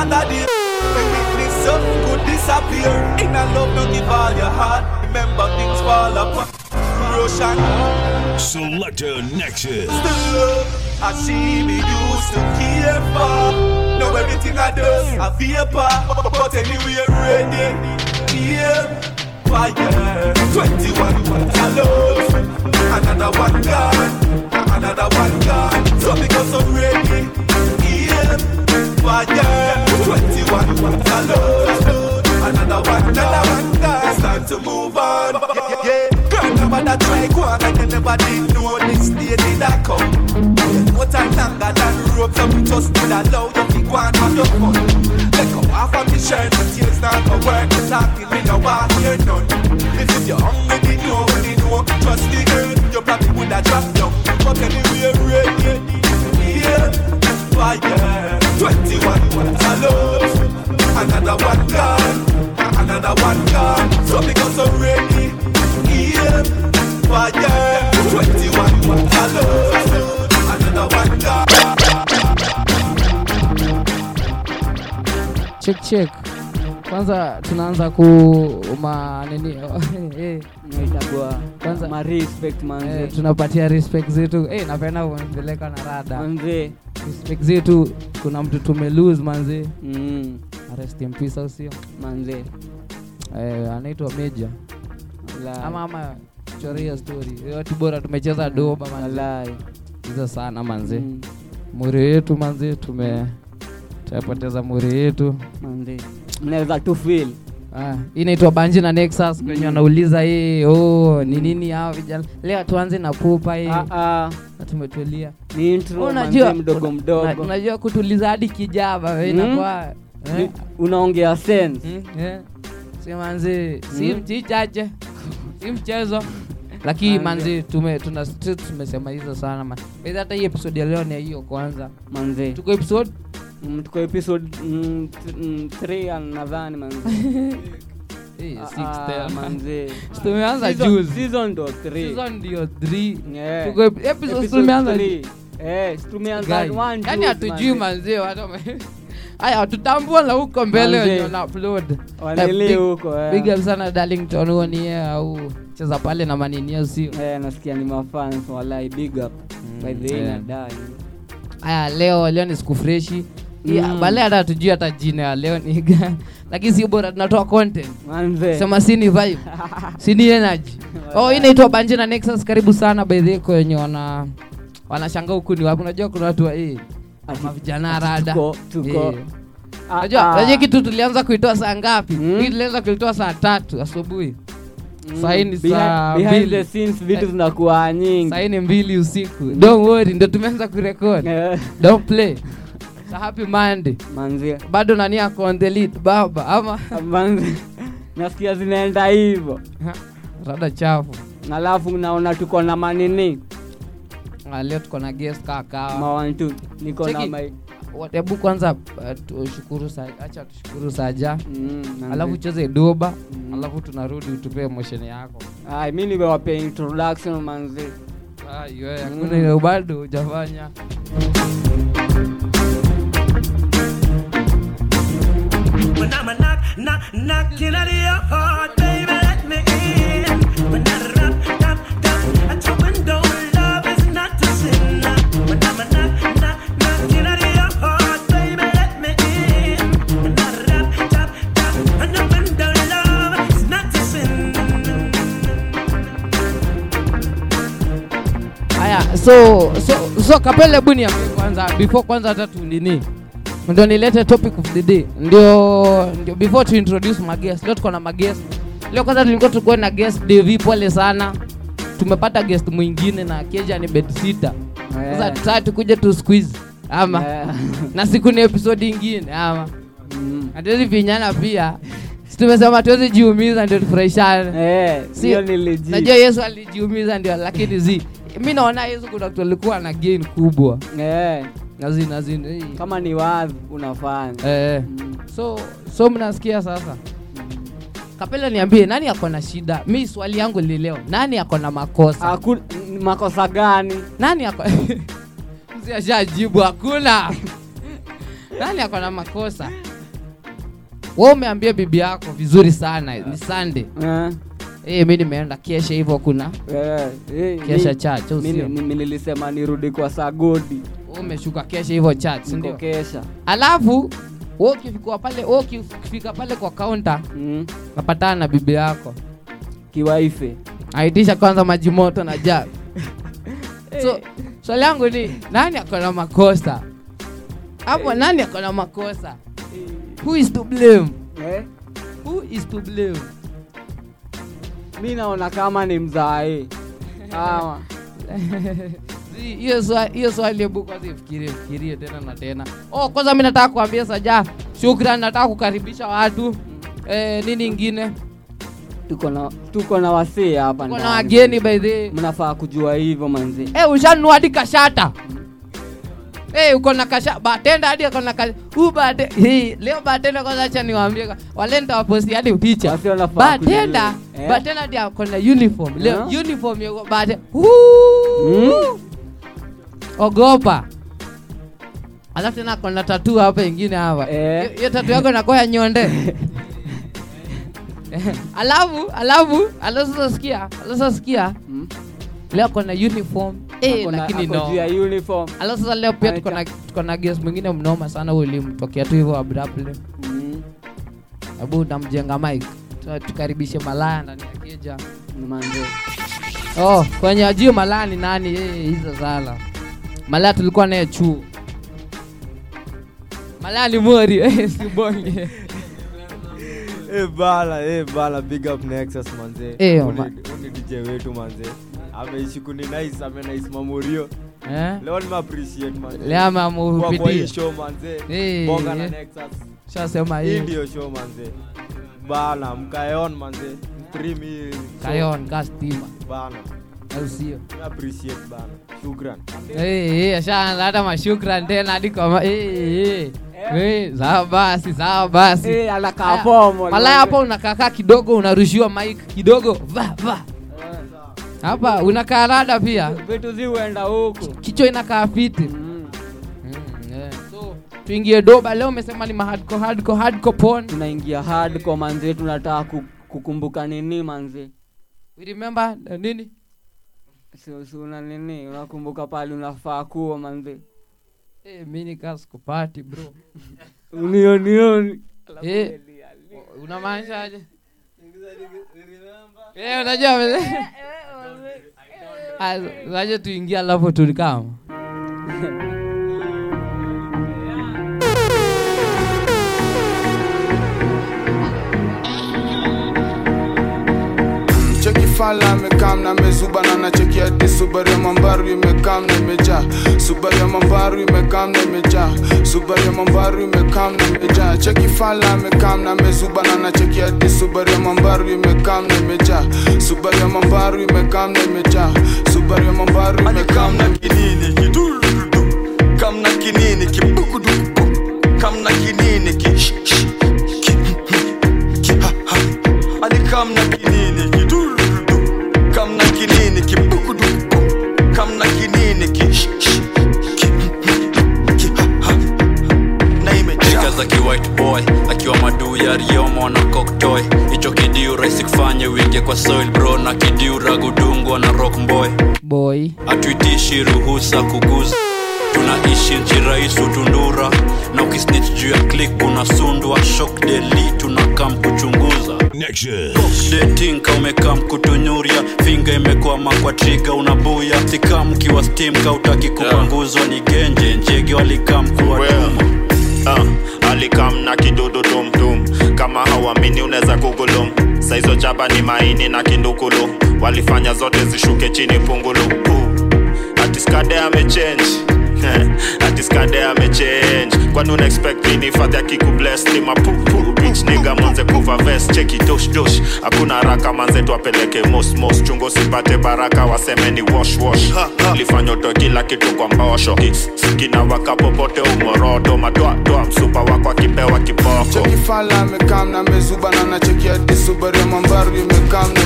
When witness something could disappear. In a love, no give all your heart. Remember things fall apart. Russian Selector Nexus. I see me used to care for. Now everything I do, I vapor. But anyway, ready, yeah, fire. 21 what I love, another one gone, another one gone. So because I'm ready, fire. 21 what I love, another one. It's time to move on. Yeah, they never did know this day did come. Just allow you to go up half of shirt, but tears not work. Talking none. If hungry, they know, they know. Trust the girl, would. But anyway, fire. 21 what I another one gone, another one gone. So because I'm ready, yeah, fire. 21 what I another one gone. check check kwanza tunaanza ku ma nini? Eh, itakuwa Kwanza- ma respect eh, tunapatia respect zetu. Eh, napenda kuendeleka na rada. Manze. Respect zetu kuna mtu tume lose manze. Mm, rest in peace au sio? Manze. Eh, anaitwa Meja. Walai. ama ama choria story. Yote bora tumecheza doba manze. Hizo sana manzi Mm, muri yetu manzi tume tumepoteza muri yetu. Manze mnaweza tu feel. Ah, inaitwa banji na nexus kwenye wanauliza hii oh, ni nini hao vijana? Leo tuanze na pupa hii. Ah, ah, na tumetulia. Ni intro unajua mdogo mdogo. una- unajua kutuliza hadi kijaba mm. inakuwa eh? unaongea sense. Mm, yeah. si manzi si Mm. mchichache si mchezo. Lakini manzi tume tuna tumesema hizo sana man. Hata hii episode ya leo ni hiyo kwanza. Manzi tuko episode Mm, tuko episode 3 nadhani eh, Si tumeanza Season- juzi. season ndo 3 season ndio 3 Yeah. tuko ep- episode Episode tumeanza three. Eh, hatujui manzee aya tutambua la huko mbele upload. Eh. up sana darlington huo ni yeye au cheza pale na maninio sio? Eh, nasikia ni mafans walai big up. By the yeah. nadai. Leo leo ni siku freshi yeah, Mm. bale hata hatujui hata jina ya leo ni gani lakini si bora tunatoa content sema si ni vibe si ni energy oh hii inaitwa banje na nexus karibu sana way kwenye wana wanashanga huku ni wapi unajua kuna watu wa eh rada tuko- tuko- Eh. Ah, Unajua ah. kitu tulianza kuitoa saa ngapi? Mm. Hii tulianza kuitoa saa tatu asubuhi. Mm, Saa hii ni behind- saa behind mbili. the scenes vitu Eh. zinakuwa nyingi Saa mbili usiku. Don't worry, ndio tumeanza kurekod. Eh, Don't play. So happy Monday. manze Bado nani ako on the lead baba ama manze nasikia zinaenda hivyo rada chafu. alafu naona tuko na manini Ah, leo tuko na guest kaka. mawantu niko na mai Hebu kwanza uh, tushukuru sa acha tushukuru Saja. Mm. Alafu cheze doba, Mm. alafu tunarudi utupee emotion yako. Mi nimewapea introduction hakuna Mm. bado hujafanya. When I'm a knock, knock, knocking at your heart, baby, let me in. When I rap, tap, tap at your window, love is not a sin. When I'm a knock, knock, knocking at your heart, baby, let me in. When I rap, tap, tap at your window, love is not a sin. Aya, so so so kapele niambie kwanza before kwanza hata tu nini ndio nilete topic of the day. Ndio ndio before to introduce maguest leo tuko na maguest leo kwanza tulikuwa tuko na guest Devi pole sana. Tumepata guest mwingine na keja ni bedsitter. Sasa Eh. tutaki tukuje tu squeeze ama? Eh. na siku ni episode ingine ama? Mm. hatuwezi vinyana pia. Tumesema tuwezi jiumiza ndio tufurahishane. Eh, Si- najua yesu alijiumiza ndio lakini zi mi naona yesu kuna alikuwa na gain kubwa. Eh, nazin azin, hey. kama ni wadhi unafanya. Eh. Mm. so so mnasikia sasa? Kapela niambie nani ako na shida? Mi swali yangu lileo nani ako na makosa? Aku, makosa gani? Nani ako msi ashajibu hakuna. Nani ako na makosa? We umeambia bibi yako vizuri sana ni sunday. Eh, Hey, mi nimeenda kesha hivyo kuna. Yeah, hey, kesha mi nilisema nirudi kwa sagodi umeshuka kesha hivyo church ndio? kesha. Alafu wewe ukifika pale wewe ukifika pale kwa kaunta mm. napatana na bibi yako. Kiwaife. Aitisha kwanza maji moto na ja so swali yangu ni nani akona makosa? Hapo nani akona makosa? Who is to blame? Eh? who is to blame? Mi naona kama ni mzae hiyo swali hebu kwanza ifikirie fikirie tena na tena. Oh kwanza mi nataka kuambia saja shukran nataka kukaribisha watu. Eh, nini ingine? Tuko na tuko na wasee hapa kuna wageni by the mnafaa kujua hivyo manzi Eh, ushanunua hadi kashata. Eh, uko na kasha batenda hadi uko na kasha huu bate hii leo batenda kwanza acha niwaambie wale nitawaposti hadi picha batenda. Eh? batenda hadi uko na uniform. Leo yeah. uniform yuko bate Mm. Ogopa. Alafu tena kona tatu hapa ingine hapa. Eh. Hiyo- tattoo yako inakuwa ya nyonde. Alafu alafu alasasikia alasasikia sikia alafu sasa sikia. Mm. leo kona uniform. Eh, lakini no. uniform. Alafu leo pia tukona tuko na tuko na guest mwingine mnoma sana ulimtokea tu hivyo abruptly. Mm. abu namjenga mike tukaribishe malaya ndani ya oh kwenye ajio malaya ni nani? Hizo sana malaya tulikuwa naye chuo malaya ni mori eh, si bonge Eh bala, eh bala, big up Nexus manze. Eh, DJ wetu manze. Ameishi kuni nice, ame nice mamurio. eh? Leo nime appreciate manze. leo ama Kwa kwa hii show manze. Eh, Bonga na eh. Nexus. shasema Hii hii ndio show manze. Bana, mkaeon manze. Stream hii. kayon kastima Bana. Au sio. Shukran. Eh, ashaanza hata mashukran tena hadi kwa eh, eh. Sawa basi sawa basi Eh, anakaa Haya, malaya hapo unakakaa kidogo unarushiwa mic kidogo va va hapa unakaa rada pia vitu zi huenda huku kichwa inakaa fiti Mm. Mm, yeah. so tuingie doba leo umesema ni hardcore hardcore hardcore porn. tunaingia hardcore manzi tunataka kukumbuka nini manzi we remember uh, nini una nini? Unakumbuka pale unafaa kuwa manzi eh mimi kaskupati bro. Unionioni eh unamaanishaje aje? Eh unajua vile? Ah, alafu tulikama fala amekam na mezuba na nacheki hadi subaru ya mambaru imekam na imejaa subaru ya mambaru imekam na imejaa subaru ya mambaru imekam na imejaa cheki fala amekam na mezuba na nacheki hadi subaru ya mambaru imekam na imejaa subaru ya mambaru imekam na imejaa subaru ya mambaru imekam na kamna kinini kidurudu kamna kinini kibukudubu kamna kinini ki sh- sh- ki ki ha ha. Ali kamna kinini za kiwhite boy akiwa maduu ya riomo na coktoy hicho kidiu rahisi kufanye wingi kwa soil bro na kidiu ragudungwa na rock boy. Boy. Atuitishi ruhusa kuguza. Tunaishi nchi rais utundura. Na ukisnich juu ya klik unasundwa. Shok deli tunakam kuchunguza. Nexus. detinka umekam kutunyuria finga imekwama kwa triga unabuya. Sikam kiwa stim kautaki kupanguzwa. Ni genje njege walikam kuwatuma uh, alikam na kidudu tumtum kama hawamini unaweza kugulum. Saizo jaba ni maini na kindukulu. Walifanya zote zishuke chini pungulu. Uh, atiskade amechange atiskade amechange kwani una expect nini fadhi akikubless ni mapupu bitch nigga manze kuva vest. Cheki dosh dosh. Hakuna haraka manze tuapeleke mos mos. Chungo sipate baraka waseme ni wash wash. Lifanya utoe kila kitu kwa mbosho kina waka popote umorodo. Madoadoa msupa wako akipewa kiboko cheki amekam na mezuba na nacheki hadi subaru ya mambaru imekam na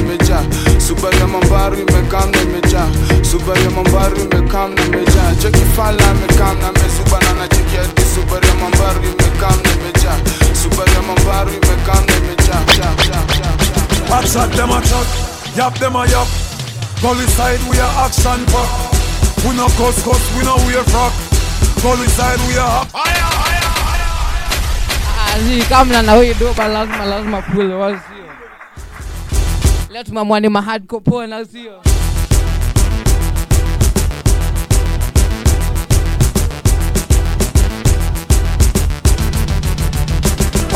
imejaa subaru ya mambaru imekam na imejaa subaru ya mambaru imekam na imejaa cheki fala amekam na nimezuba na nachekia hadi Subaru ya mambaru imekam na imejaa Subaru ya mambaru imekam na imejaa cha, cha, cha, cha. I chat them a chat, yap them a yap. Gully side we a action pack. We no cuss cuss, we no wear frock. Gully side we a hop. Azi kama na huyu doba lazima lazima pule wasio. Leo tumamua ni mahardcore poa na sio.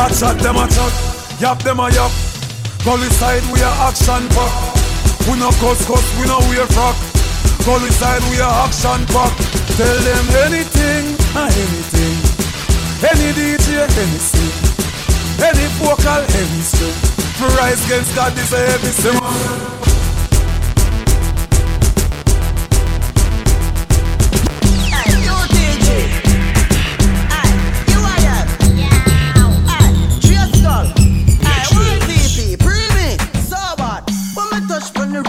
I chat them a chat, yap them a yap. Gully side we a action pack. We no cuss cuss, we no wear frock. Gully side we a action pack. Tell them anything, ah, anything. Any DJ, any sing. Any vocal, any string. For rise against God, this a heavy sin.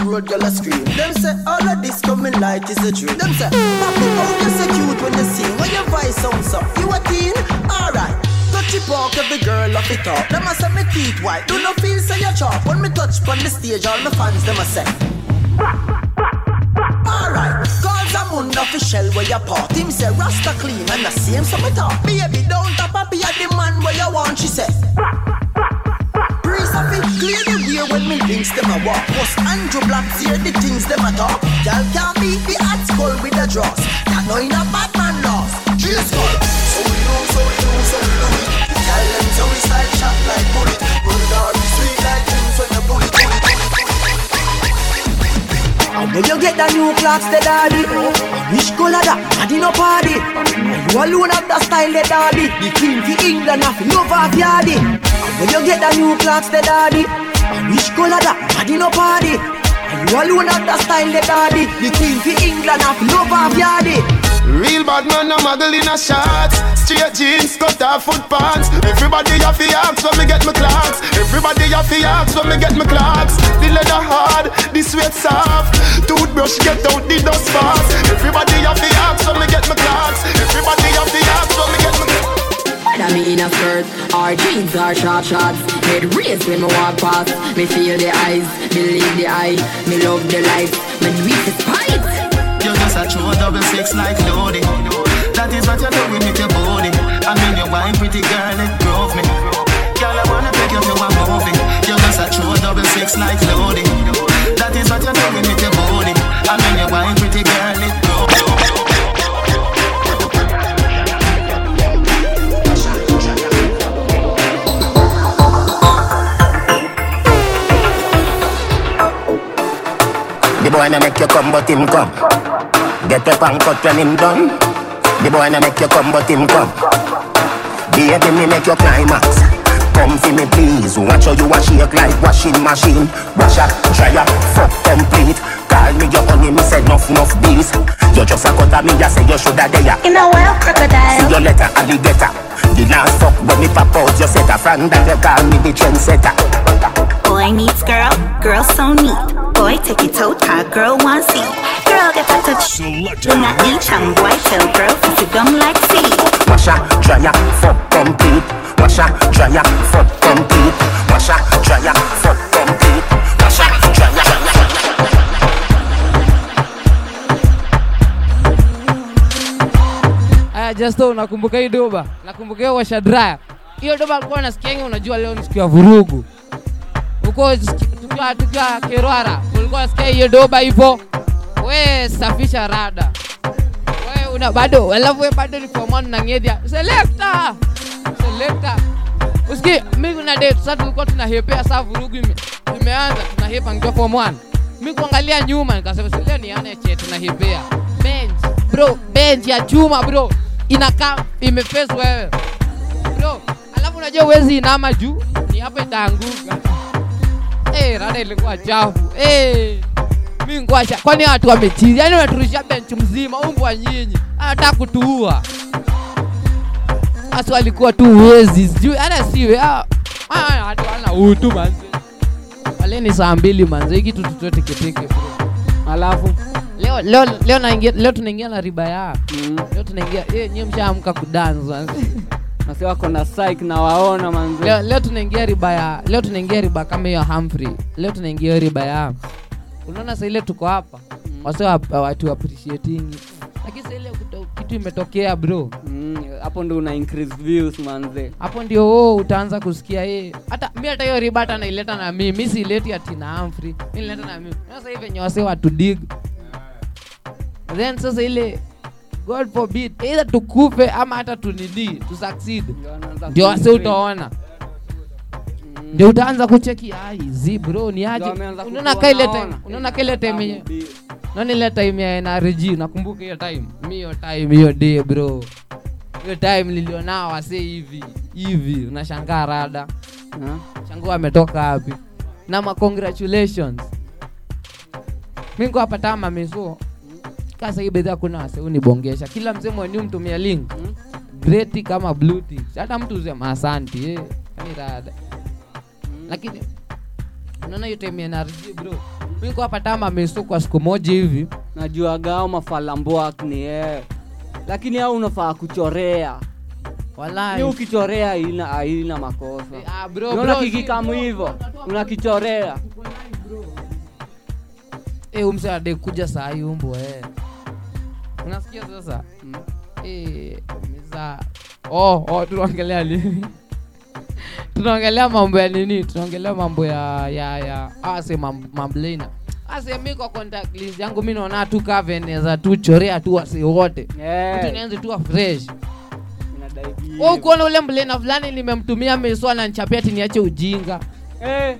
Road, girl, a scream. Them say all of this coming light is a dream. Them say, Papi, oh, you so cute when you sing. When your voice sounds up, you a teen? It walk, every girl off it up. Them a say me teeth white. Do no feel say you chop. When me touch on the stage, all my fans them a say. Alright, calls a moon official where you part. Him say Rasta clean and the same so me talk. Baby, don't tap a be a the man where you want, she say. Breeze of it, clear the way when me links them a walk. Was Andrew Black hear the things them a talk. Y'all can't beat the hot skull with the draws. That no in a bad man loss. Skull. So we do, so we do, so we do when you get the new clocks, the daddy Which color that? Daddy no party you alone have the style, the daddy The queen for England, have love of yardy when you get the new clocks, the daddy Which color that? Daddy no party you alone have the style, the daddy The queen for England, have love of yardy Real bad man, a muggle in a shorts Straight jeans, cut off foot pants. Everybody have the axe when me get my clocks. Everybody have the axe when me get my clocks. The leather hard, the sweat soft. Toothbrush get out the dust fast. Everybody have the axe when me get my clocks. Everybody have the axe when me get my Whether me in a skirt or jeans or short shorts Head raised when me walk past. Me feel the eyes, believe the eye Me love the life, me do it despite Just a true double six like loading. That is what you're doing with your body. I mean, you wine pretty girl, it drove me. Girl, I wanna take you to a movie. You just a true double six like loading. That is what you're doing with your body. I mean, you wine pretty girl, it drove me. The boy no make you come, but him come. Get up and cut when him done. The boy no make you come, but him come. Baby, me make you climax. Come for me, please. Watch how you wash shake like washing machine. Wash up, dry up, fuck complete. Call me your honey, me say enough, enough bees. You just a cut at me, you say you shoulda there. In a well, crocodile. See your letter, alligator. The last fuck when me pop out, you set a friend that you call me the trendsetter. Boy meets girl, girl so neat. Boy take it toe tie, girl want see. Girl get a touch, Then I eat. And boy tell girl to gum like seed. Washa, dry up, fuck complete. Washa, dry up, fuck complete. Washa, dry up, fuck complete. Washa. Justo, unakumbuka hii doba? Nakumbuka hiyo washa dryer. Hiyo doba alikuwa anasikianga, unajua leo ni siku ya vurugu. Huko tukiwa Kerwara, ulikuwa unasikia hiyo doba hivyo. We safisha rada. We una bado, alafu we bado ni form one na ngedhia. selekta selekta Usikie, mimi kuna date sasa tulikuwa tunahepea saa vurugu ime, imeanza tunahepa nikiwa form one. Mimi kuangalia nyuma nikasema sio ni ana che tunahepea. Bench. Bro, bench ya chuma bro. Inakaa imeface wewe. Bro, alafu unajua uwezi inama juu ni hapa itaanguka. Eh, rada ilikuwa chafu. Ngwacha. Kwani watu wamechizi? Yani unaturisha benchi mzima umbwa nyinyi. Anataka kutuua. Asu alikuwa tu wezi. Sijui hata siwe. Ah, ah, utu manzi. Aleni saa mbili manzi. Hiki kitu tutoe. Alafu leo leo leo leo tunaingia na riba ya leo tunaingia eh nyie mshaamka kudance nasi wako na psych na waona manzi leo, leo tunaingia riba ya leo tunaingia riba kama hiyo Humphrey. Leo tunaingia riba ya unaona sasa ile tuko hapa wase wa- watu appreciating lakini sasa ile kitu imetokea bro. Mm, hapo ndo una increase views manze hapo ndio oh, utaanza kusikia yeye. Hata mi hata hiyo riba hata naileta na mimi mi sileti ati na Humphrey. Mi nileta na mimi sasa hivi venye wase watu dig. Then sasa ile god forbid either tukufe ama hata tunidi tu succeed ndio wase utaona. Ndio utaanza kucheki ai zi bro ni aje? unaona kujua kaile time unaona kaile time yenyewe unaona ile time ya NRG nakumbuka hiyo time. Mi hiyo time hiyo day bro. Hiyo time nilionao wase hivi hivi. Unashangaa rada. Shangaa ametoka wapi? Na ma congratulations. Mi niko hapa tama meso kasa hii bedhaa kuna wase unibongesha kila mzee mwenye mtumia link greti kama blue ticks hata mtu usema asanti eh. Ni rada. Lakini unaona hiyo time NRG bro. Mimi kwa hapa tama meso kwa siku moja hivi. Najua gao mafalamboak ni yeye lakini au unafaa kuchorea. Walai. ukichorea haina haina makosa. Ah, bro, Unaona kikikamu hivyo? Unakichorea. Eh, umse ade kuja saa hii umbo eh. Unasikia sasa? Eh, miza. Oh, oh tunaongelea nini? tunaongelea mambo ya nini? Tunaongelea mambo ya ya ya ase mamblena. Ase mi kwa contact list yangu mimi naona tu kaveneza tu chorea tu wase wote. Eh. Mtu tu fresh. ukuona ule mblena fulani nimemtumia meso ananchapia tiniache ujinga. Eh.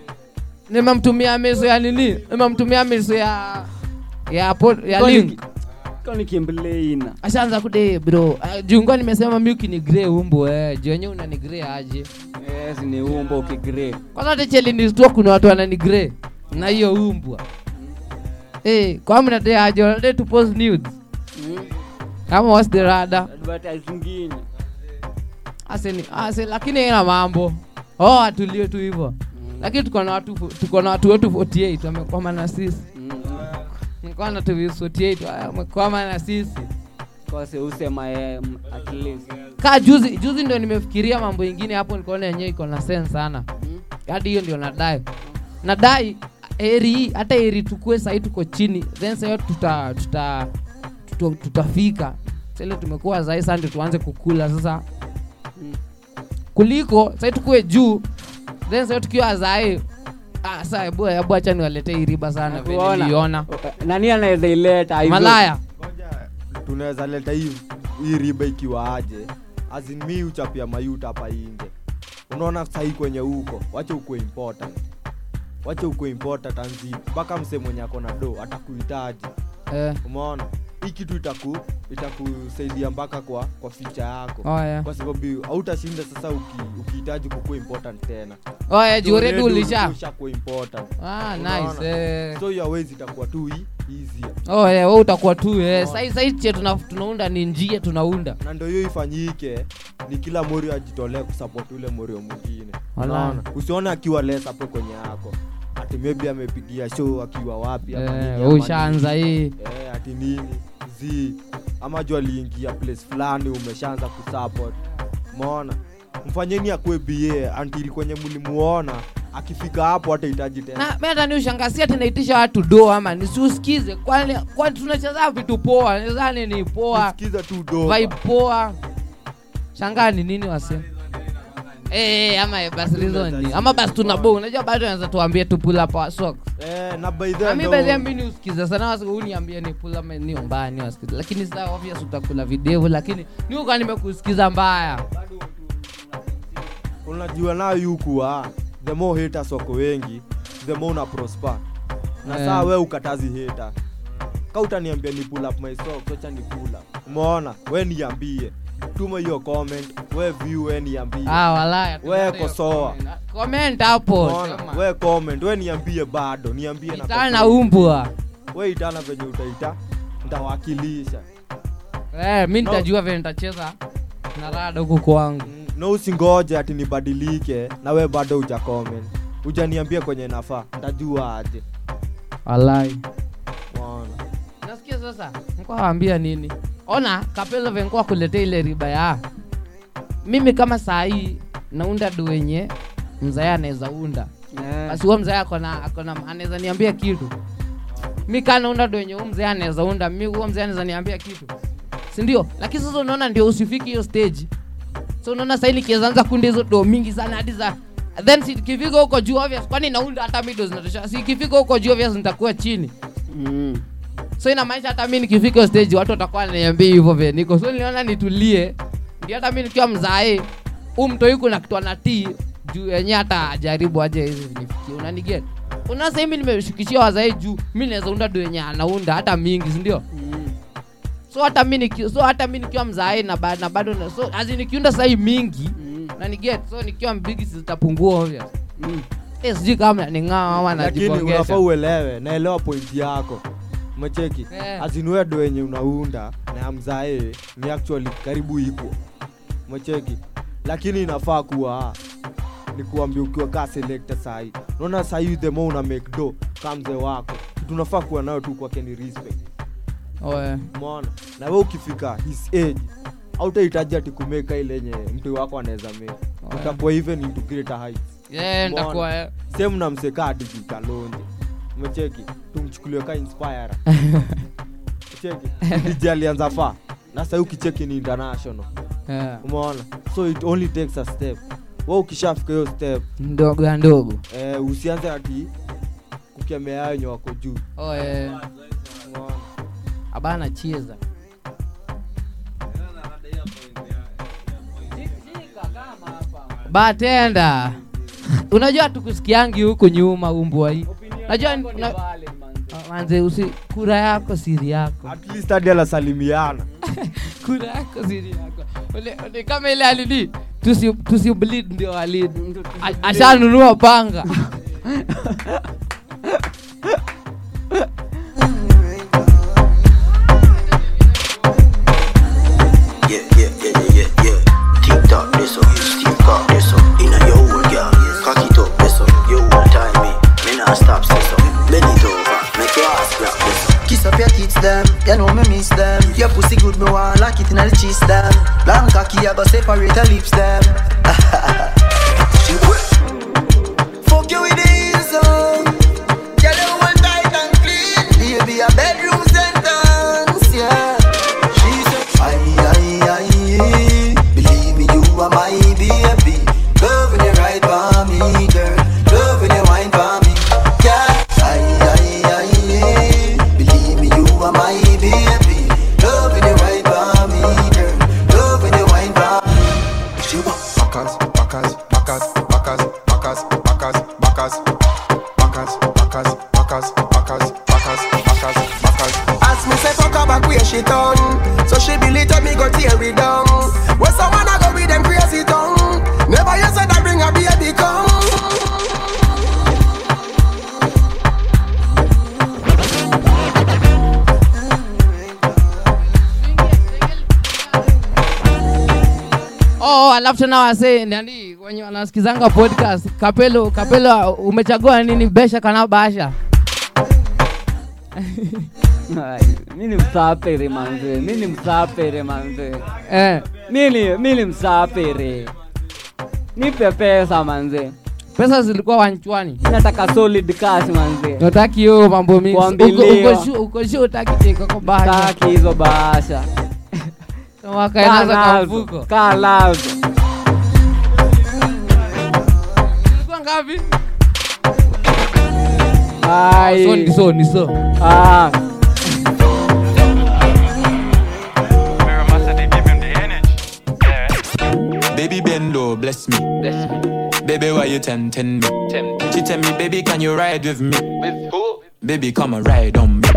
Nimemtumia meso ya nini? Nimemtumia meso ya ya po, ya link. Koni kimbleina ashaanza kude bro. Uh, jungwa nimesema ni gre umbo eh. jenye unanigre aje? Yes, ni umbo ukigre kwanza techelinistua kuna watu wananigre na hiyo umbwa hey, kwamnade aje? Wanade to post nudes. The rada aseni ase lakini ina mambo. Oh atulie tu hivyo. Lakini tuko na watu tuko na watu wetu 48 wamekwama na sisi nikuwa na tu 48 wamekwama na sisi. Kose usema yeye at least. Kaa juzi juzi ndio nimefikiria mambo ingine hapo nikaona yenyewe iko na sense sana. Hadi hiyo ndio nadai. Nadai eri hii hata eri tukue sahii tuko chini then sahiyo tuta tuta tuta- tutafika. Sile tumekuwa zai ndio tuanze kukula sasa. Kuliko sahii tukue juu then sahiyo tukiwa zae ah, saa ebu ebu acha niwaletee hii riba sana vile niliona. Nani anaweza ileta hivyo? malaya. Tunaweza leta hii hii riba ikiwa aje. Azin mi uchapia mayuta hapa inje unaona sahii kwenye huko. Wacha uko important. Wacha uko important anzi mpaka msee mwenye ako na do atakuhitaji. Eh. umeona hii kitu itaku itakusaidia mpaka kwa kwa future yako. Oh, yeah. kwa sababu hautashinda sasa uki- ukihitaji kukuwa important tena. Oh, yeah, juu already Already ulisha. ushakuwa important. Ah, nice, eh. so ways itakuwa tu hii easier. Oh, yeah, we utakuwa tu eh. sai sai che tuna, tunaunda ni njia tunaunda. Na ndo hiyo ifanyike ni kila morio ajitolee kusupport ule morio mwingine. Unaona? Usione akiwa less hapo kwenye yako. Ati maybe amepigia show akiwa wapi ama ushaanza hii. eh, ati nini z ama juu aliingia place fulani umeshaanza kusupport. Umeona? Mfanyeni akue ba antili kwenye mlimuona. Akifika hapo hatahitaji tena. Na mi hata ni ushangasia tinaitisha watu do ama nisiusikize. Kwani kwa tunacheza vitu poa? Nadhani ni poa. Vibe poa. Shangaa ni nini wase Eh, ama basi reason ni ama basi tunabo unajua bado anaweza tuambie tu pull up our socks. Eh, na by the Na by the way, usikiza sana wasi uniambie ni pull up ni mbaya ni wasikiza lakini sasa obvious utakula video lakini ni uka nimekusikiza mbaya. Unajua nayo yukuwa the more haters wako wengi the more una prosper. Na yeah. saa we ukatazi hater. Ka utaniambia ni pull up my socks acha ni pull up. Umeona? We niambie tuma hiyo comment. We view we niambie. Ah, walaya, we kosoa comment. Hapo we comment? We niambie bado niambie na kosoa. umbwa. we itana venye utaita? Ntawakilisha Eh, mi No. nitajua vile nitacheza na rada huku kwangu. No usingoje ati nibadilike na we bado uja comment. Ujaniambia kwenye nafaa. Ntajua aje. Alai nasikia sasa? Waambia nini ona kapelo venkuwa kuletea ile riba ya mimi kama saa hii naunda do wenye mzaya anaweza unda. Basi huo mzaya akona akona anaweza niambia kitu. Mi kaa naunda do wenye anaweza unda mi huo mzaya anaweza niambia kitu. Sindio lakini sasa unaona ndio usifiki hiyo stage. So unaona sahii nikiwezaanza kundi hizo do mingi sana hadi za then si huko juu obvious kwani naunda hata mido zinatosha? Si huko juu obvious nitakuwa chini. Mm. So inamaanisha hata mi nikifika stage watu watakuwa naniambia hivyo vile. Niko so niliona nitulie. Ndio hata mi nikiwa mzae huu mtoi kuna na anatii juu yenye hata ajaribu aje nifikie unaniget? Unasa mi nimeshukishia wazae juu mi naweza unda do yenye anaunda hata mingi sindio so hata mi niki, so hata mi nikiwa mzae na, ba, na bado na, so azi nikiunda sahii mingi mm. na niget so nikiwa mbigi zitapungua obvious. Mm. eh, sijui kama ning'aa ama unafaa uelewe naelewa pointi yako umecheki? Eh. azinuedo wenye unaunda na mzae ni actually karibu iko umecheki? Lakini inafaa kuwa ni kuambia ukiwa ka selekta sahi naona sahii themo una make do kaa mzee wako tunafaa kuwa nayo tu kwake ni respect. Oh, yeah. mona na we ukifika his age autahitaji ati kumeka ile yenye mtu wako anaweza meka utakuwa even into greater heights. Yeah, eh. sehemu na mseka digitalonje umecheki tumchukuliwe ka inspire. Cheki DJ alianza fa na sahii ukicheki ni international. Yeah. umeona? So it only takes a step. Wa ukishafika hiyo step. Ndogo ya ndogo. Eh, usianze ati kukemea wenye wako juu. Oh, eh. abana cheza batenda unajua tukusikiangi huku nyuma umbwa hii najua Ah, manze usi kura yako siri yako. At least hadi anasalimiana. Kura yako siri yako. Ule kama ile alidi tusi, tusi bleed ndio alidi ashanunua panga. Yeah, yeah, yeah, yeah, yeah, this this. You know me miss them. Your pussy good, me want like it in the cheese them. Long cocky, I go separate her lips them. tena wase nani? Wenye wanasikizanga podcast. Kapelo kapelo umechagua nini? Besha kana basha? Mi ni msapere manze. Mi ni msapere manze. Eh. mi ni msapere. Nipe pesa manze. Pesa zilikuwa wanchwani nataka solid cash manze. Nataki hiyo mambo mingi. Kwa Uko- mbilio. uko shu- uko shu utaki basha? Hizo bahasha wakaenaza kamfuko kaa ngapi Ai. so ni so ni so ah Baby bend low, bless me. Baby, why you tempting me? She tell me, baby, can you ride with me? With who? Baby, come and ride on me.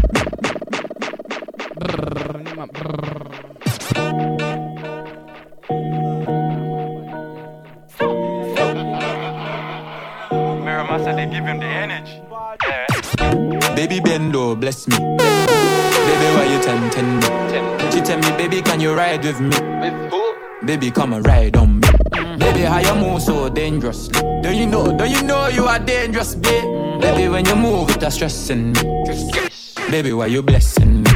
Bless me. Baby, why you tempting me? She tell me, baby, can you ride with me? Baby, come and ride on me. Baby, how you move so dangerously? Do you know? Do you know you are dangerous, babe? Baby, when you move, it's stressing me. Baby, why you blessing me?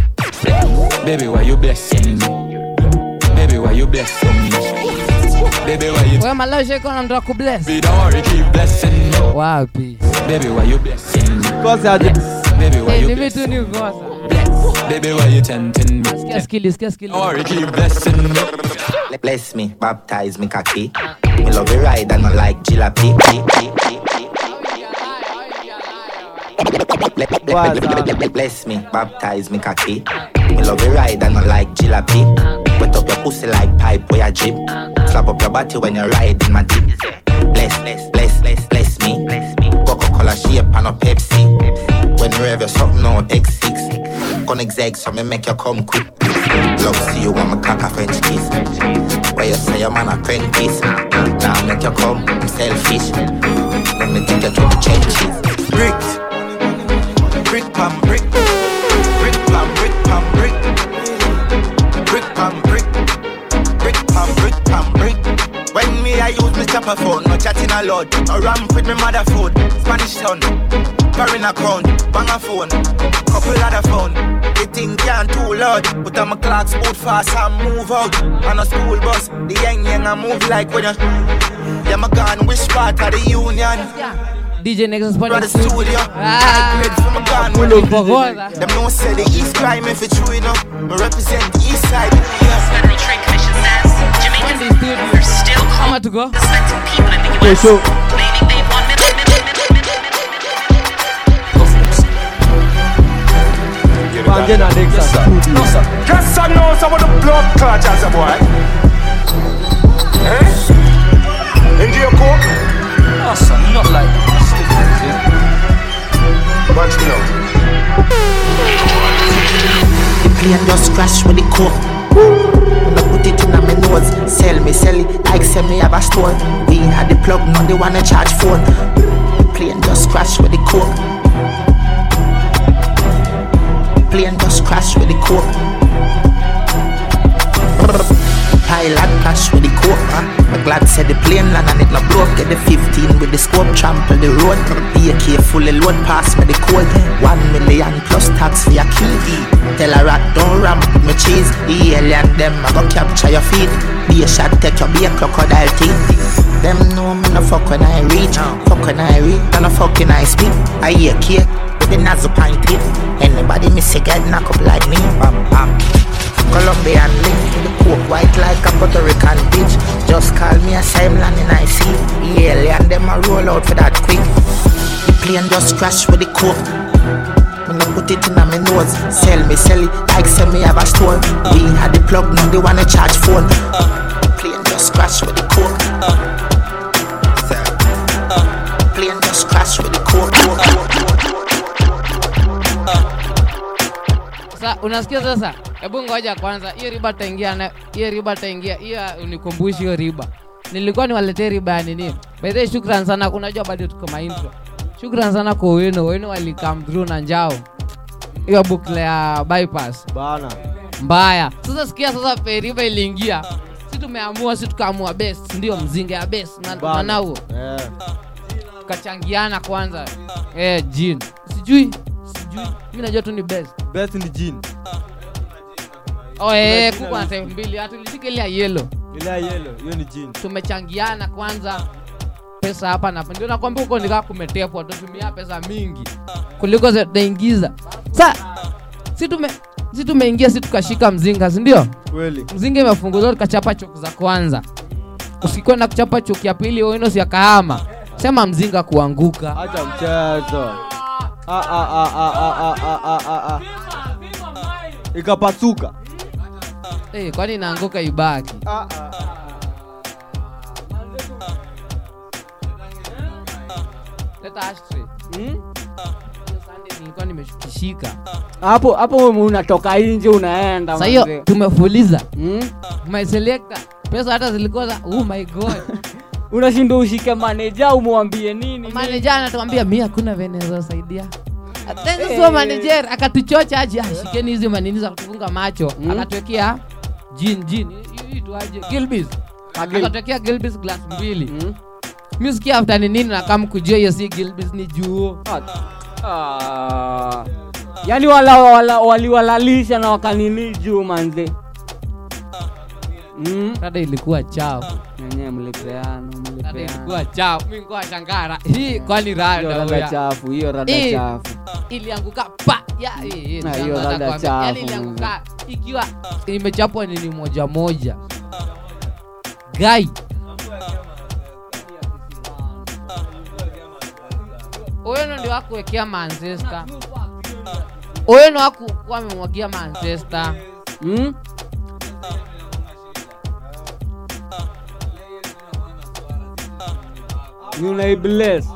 Baby, why you blessing me? Baby, why you blessing me? Baby, why you wewe malao sheko na mtu wa bless. Baby, don't worry, keep blessing me. wapi Baby, why you blessing me? Kosa aje. Baby, why you ni blessing vitu ni ukosa Baby, why you tempting me? sikia skili sikia skili Don't keep blessing me. Bless me, baptize me cocky. Me love you ride and I like jalopy. Bless me, baptize me cocky. Me love you ride and I like jalopy. Wet up your pussy like pipe where you drip. Slap up your body when you ride in my deep. Bless, bless, bless, bless, bless me. Coca-Cola shape and a Pepsi. When you your something out X6. Gonna exeg so me make you come quick. Love see you want me cock a French kiss. Where you say your man apprentice. Now make you come, I'm selfish. Let me take you to the trenches. Bricks. Brick pam brick. Brick I use me chopper phone, no chatting a lot. No ramp with me mother phone. Spanish town. Foreign account, bang a phone. Couple other phone. The thing can't too loud. Put on my clocks boot fast and move out. On a school bus, the young young I move like when you. Yeah, my gun, which part of the union? DJ Nexus Run Party the studio. Ah. Grade from a gun. Pull up for God. Them no say the East crime if it's true enough. Me represent the East side. Yeah. Federal Trade Commission says Jamaicans I'm about to go. Okay, so. Bandin and Dixon. Yes, I know some of the blood clutch as a boy. Eh? India coke? No, sir, not like just crashed with the coke. When I put it in my nose, sell me, sell it like say me have a store. We had the plug, now they wanna charge phone. The plane just crash with the coke. Plane just crash with the coke. Pilot crash with the. Huh? My glad said the plane land and it no broke. Get the 15 with the scope, trample the road. Be AK fully load pass me the code. One million plus tax for your key. Tell a rat don't ramp with me cheese. The alien them I go capture your feet. Be a shot take your a crocodile teeth. Them know me no fuck when I reach. Fuck when I reach, and no fucking I speak. I hear cake with the nozzle pint. Anybody miss a get knock up like me. Bam bam. Colombian link coke white like a Puerto Rican bitch. Just call me a Simon and I see. The alien them a roll out for that quick. The plane just crash with the coke. When I put it in my nose, sell me, sell it like sell me have a store. We had the plug, now they wanna charge phone. The plane just crash with the coke. Plane just crash with the coke. Sasa unasikia sasa? Hebu ngoja kwanza, hiyo riba taingia hiyo riba taingia, hiyo unikumbushi hiyo riba. Nilikuwa niwaletee riba ya nini? By shukran sana, unajua bado tuko maintro. Shukran sana kwa wino wino walikam through na njao. Hiyo bukle ya bypass. Bana. Mbaya. Sasa sikia sasa, pe riba iliingia, si tumeamua, si tukaamua best, ndio mzinga ya best. Na yeah. tukachangiana kwanza. Eh, jin sijui. Sijui, mi najua tu ni best. Best ni Jean oh, eh, kubwa mbili hatulifika ile ya yelo ile ya yelo hiyo ni jini tumechangiana kwanza pesa hapa na ndio nakwambia huko nikaa kumetepwa tutumia pesa mingi kuliko tunaingiza sa si tume si tumeingia si tukashika mzinga sindio mzinga imefunguliwa tukachapa choki za kwanza. Usikwenda kuchapa choki ya pili oinos ya kahama sema mzinga kuanguka. Hata mchezo. Ah, ah, ah, Ikapasuka hey, kwani naanguka ibaki? Leta ashtray. Hiyo Sunday nilikuwa nimeshukishika. Hapo hapo unatoka nje unaenda Sasa hiyo tumefuliza. Tumefuliza my selector. Pesa hata zilikuwa za oh my god. Unashinda ushike maneja umwambie nini? Manager anatuambia mi hakuna venye Eh. manager akatuchocha aje? Ashikeni hizi manini za kutufunga macho. Akatuwekea jin jin. Hii- hii gilbis. Akatwekea gilbis glass mbili. Mm. sikia after ni nini nakam kujua hiyo si gilbis ni juo Ah. wala, wala, waliwalalisha na wakanini juu manze mm. Rada ilikuwa chao mlipeana ilikuwa chao mi nilikuwa shangara. Hii kwani rada rada chafu hiyo rada chafu ilianguka pa hiyo rada chafu, Yaani ilianguka ikiwa imechapwa nini moja moja. Gai. Huyo ndi wakuwekea Manchester. Huyo ndio amemwagia Manchester. mm? Ni unaibless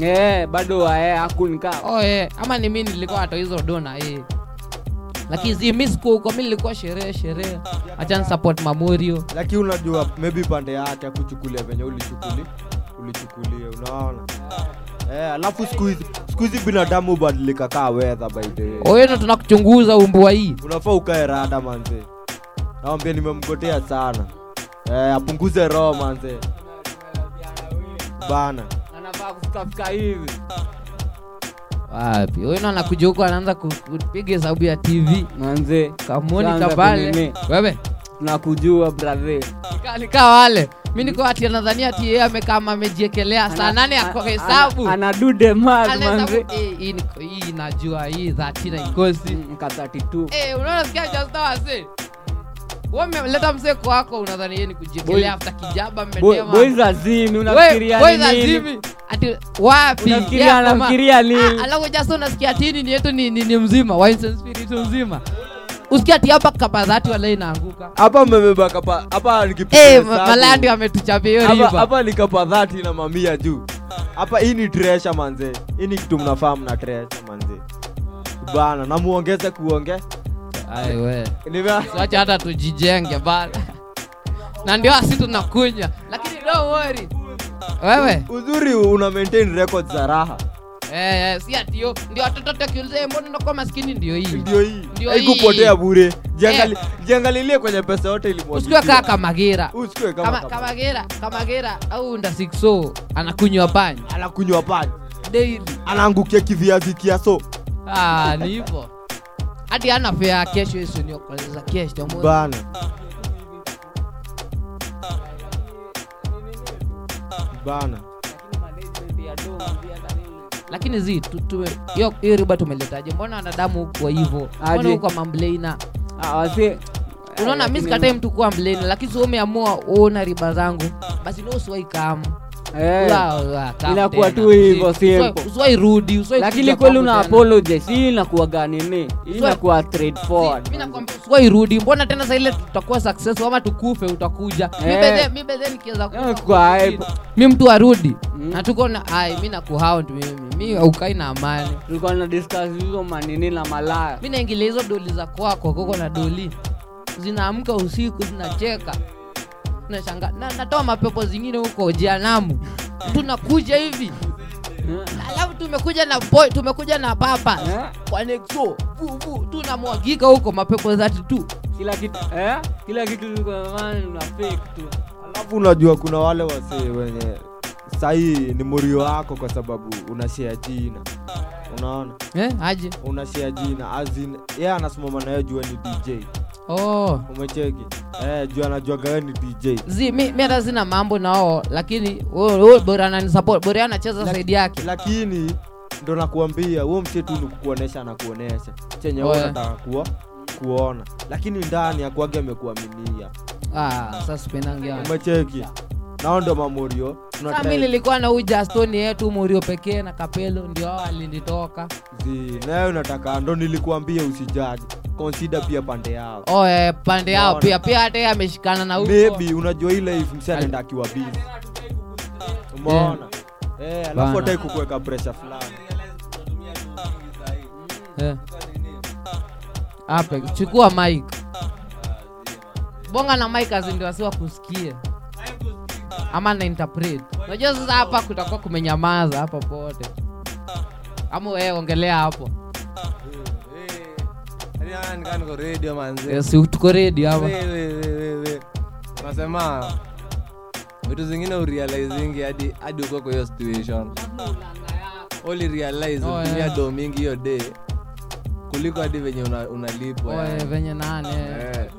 Eh, bado wae akunika Oh, eh, ama ni mi nilikuwa ato hizo dona eh. Lakini zi mimi siku huko nilikuwa sherehe sherehe. Acha ni support Mamorio. lakini unajua maybe pande yake akuchukulia venye ulichukuli ulichukulia unaona eh, alafu siku hizi binadamu ubadilika kaa wedha ndio tunakuchunguza umbwa hii. unafaa ukae rada manze nawambia nimemgotea sana eh, apunguze roho manze bana anavaa kufikafika hivi Wapi? huyu anakuja huko anaanza kupiga hesabu ya TV. manze kamonika pale. Wewe nakujua brother nika wale. mi niko ati nadhania ati yeye amekama amejiekelea saa nane akohesabu anadude eh, hii niko- hii najua hii 30 ikosi. mka 32 Eh, unaona sikia jasta now umeleta mzee kwako unadhani yeye ni kujiekelea hata kijaba Boy- mmedema. boys azimi Wewe- unafikiria boys ni nini azimi. Ati wapi? Unafikiria Yeah, kama- anafikiria nini? Ah, Alafu just unasikia tini ni yetu ni, ni, ni mzima, wine spirit mzima. Usikia ati hapa kapa dhati wala inaanguka. hapa mmebeba kapa hapa nikimalandi Eh, ametuchapia hiyo riba. hapa ni kapa dhati na mamia juu hapa hii ni tresha manze hii ni kitu mnafaa mna tresha manze bana namuongeze kuonge Siwache hata tujijenge bana. Na ndio asi tunakunywa. Lakini don't. Wewe uzuri una maintain records za raha Eh, eh, si ati yo ndio watoto mbona unakuwa maskini ndio hii. ndio hii Ndio hii. haikupotea bure Jiangali- jiangalilie kwenye pesa yote Usikiwe kaa Kamagira. Kama Kamagira. Kamagira, au nda sixo anakunywa pani. anakunywa pani Daily. anaangukia kiviazi kiaso Ah, ni hivyo. Hadi ana fare kesho hizo ni kueleza kesho bana bana Lakini zi hiyo hiyo riba tumeletaje? Mbona wanadamu kwa hivyo? Mbona kwa huko mamblena? Ah, Unaona mimi lakini- sikatai mtu kuwa mblena, lakini siumeamua uona riba zangu. Basi ndio Eh, inakuwa tu hivyo simple lakini kweli una apologize hii inakuwa ganini hii inakuwa straightforward nakwambia. Mbona tena sasa ile tutakuwa successful ama tukufe utakuja. Mimi Eh. bedhe nikiweza mimi mtu arudi. Na tuko na ai mi nakuhound mimi. mi ukai na amani. tulikuwa na discuss hizo manini na malaya mi naingilia hizo doli za kwako koko na doli zinaamka usiku zinacheka nashanga na, natoa mapepo zingine huko jianamu tunakuja hivi. Alafu tumekuja na boy tumekuja na papa kwa nexo. Tunamwagika huko mapepo zati tu kila kitu eh? kila kitu una fake tu. Alafu unajua kuna wale wasee wenye sahii ni murio wako kwa sababu unashea jina. Unaona? Eh, aje? Unashea jina. Azin ye anasimama nayo jua ni dj oh. umecheki. Eh, juu anajuaga ni dj zi mi mi hata sina mambo nao lakini bora ananisupport bora anacheza zaidi yake. lakini ndo nakuambia huo mche tu ni kukuonesha na kuonesha. Chenye oh, nataka kuwa kuona. Lakini ndani akuage amekuaminia. Ah, sasa umecheki nao ndo mamurio. Sasa mi nilikuwa na uja jastoni yetu murio pekee na kapelo ndio hao alinitoka nayo naye unataka ndo nilikuambia usijaji consider pia pande yao. Oh, eh, pande yao pia pia hata ameshikana na maybe unajua ile if msi anaenda akiwa busy. Umeona? Eh. Alafu Bana. atai kukuweka presha fulani. Eh. Hapa chukua mic. Bonga na mic azindiwasiwa kusikia. Ama na interpret. Unajua sasa hapa kutakuwa kumenyamaza hapa pote. Ama wewe ongelea hapo. manze Eh, si tuko ready hapa. Nasema vitu zingine urealizingi hadi hadi uko kwa hiyo situation Only realize Oh, do mingi hiyo day kuliko hadi venye una- unalipwa venye nane Eh.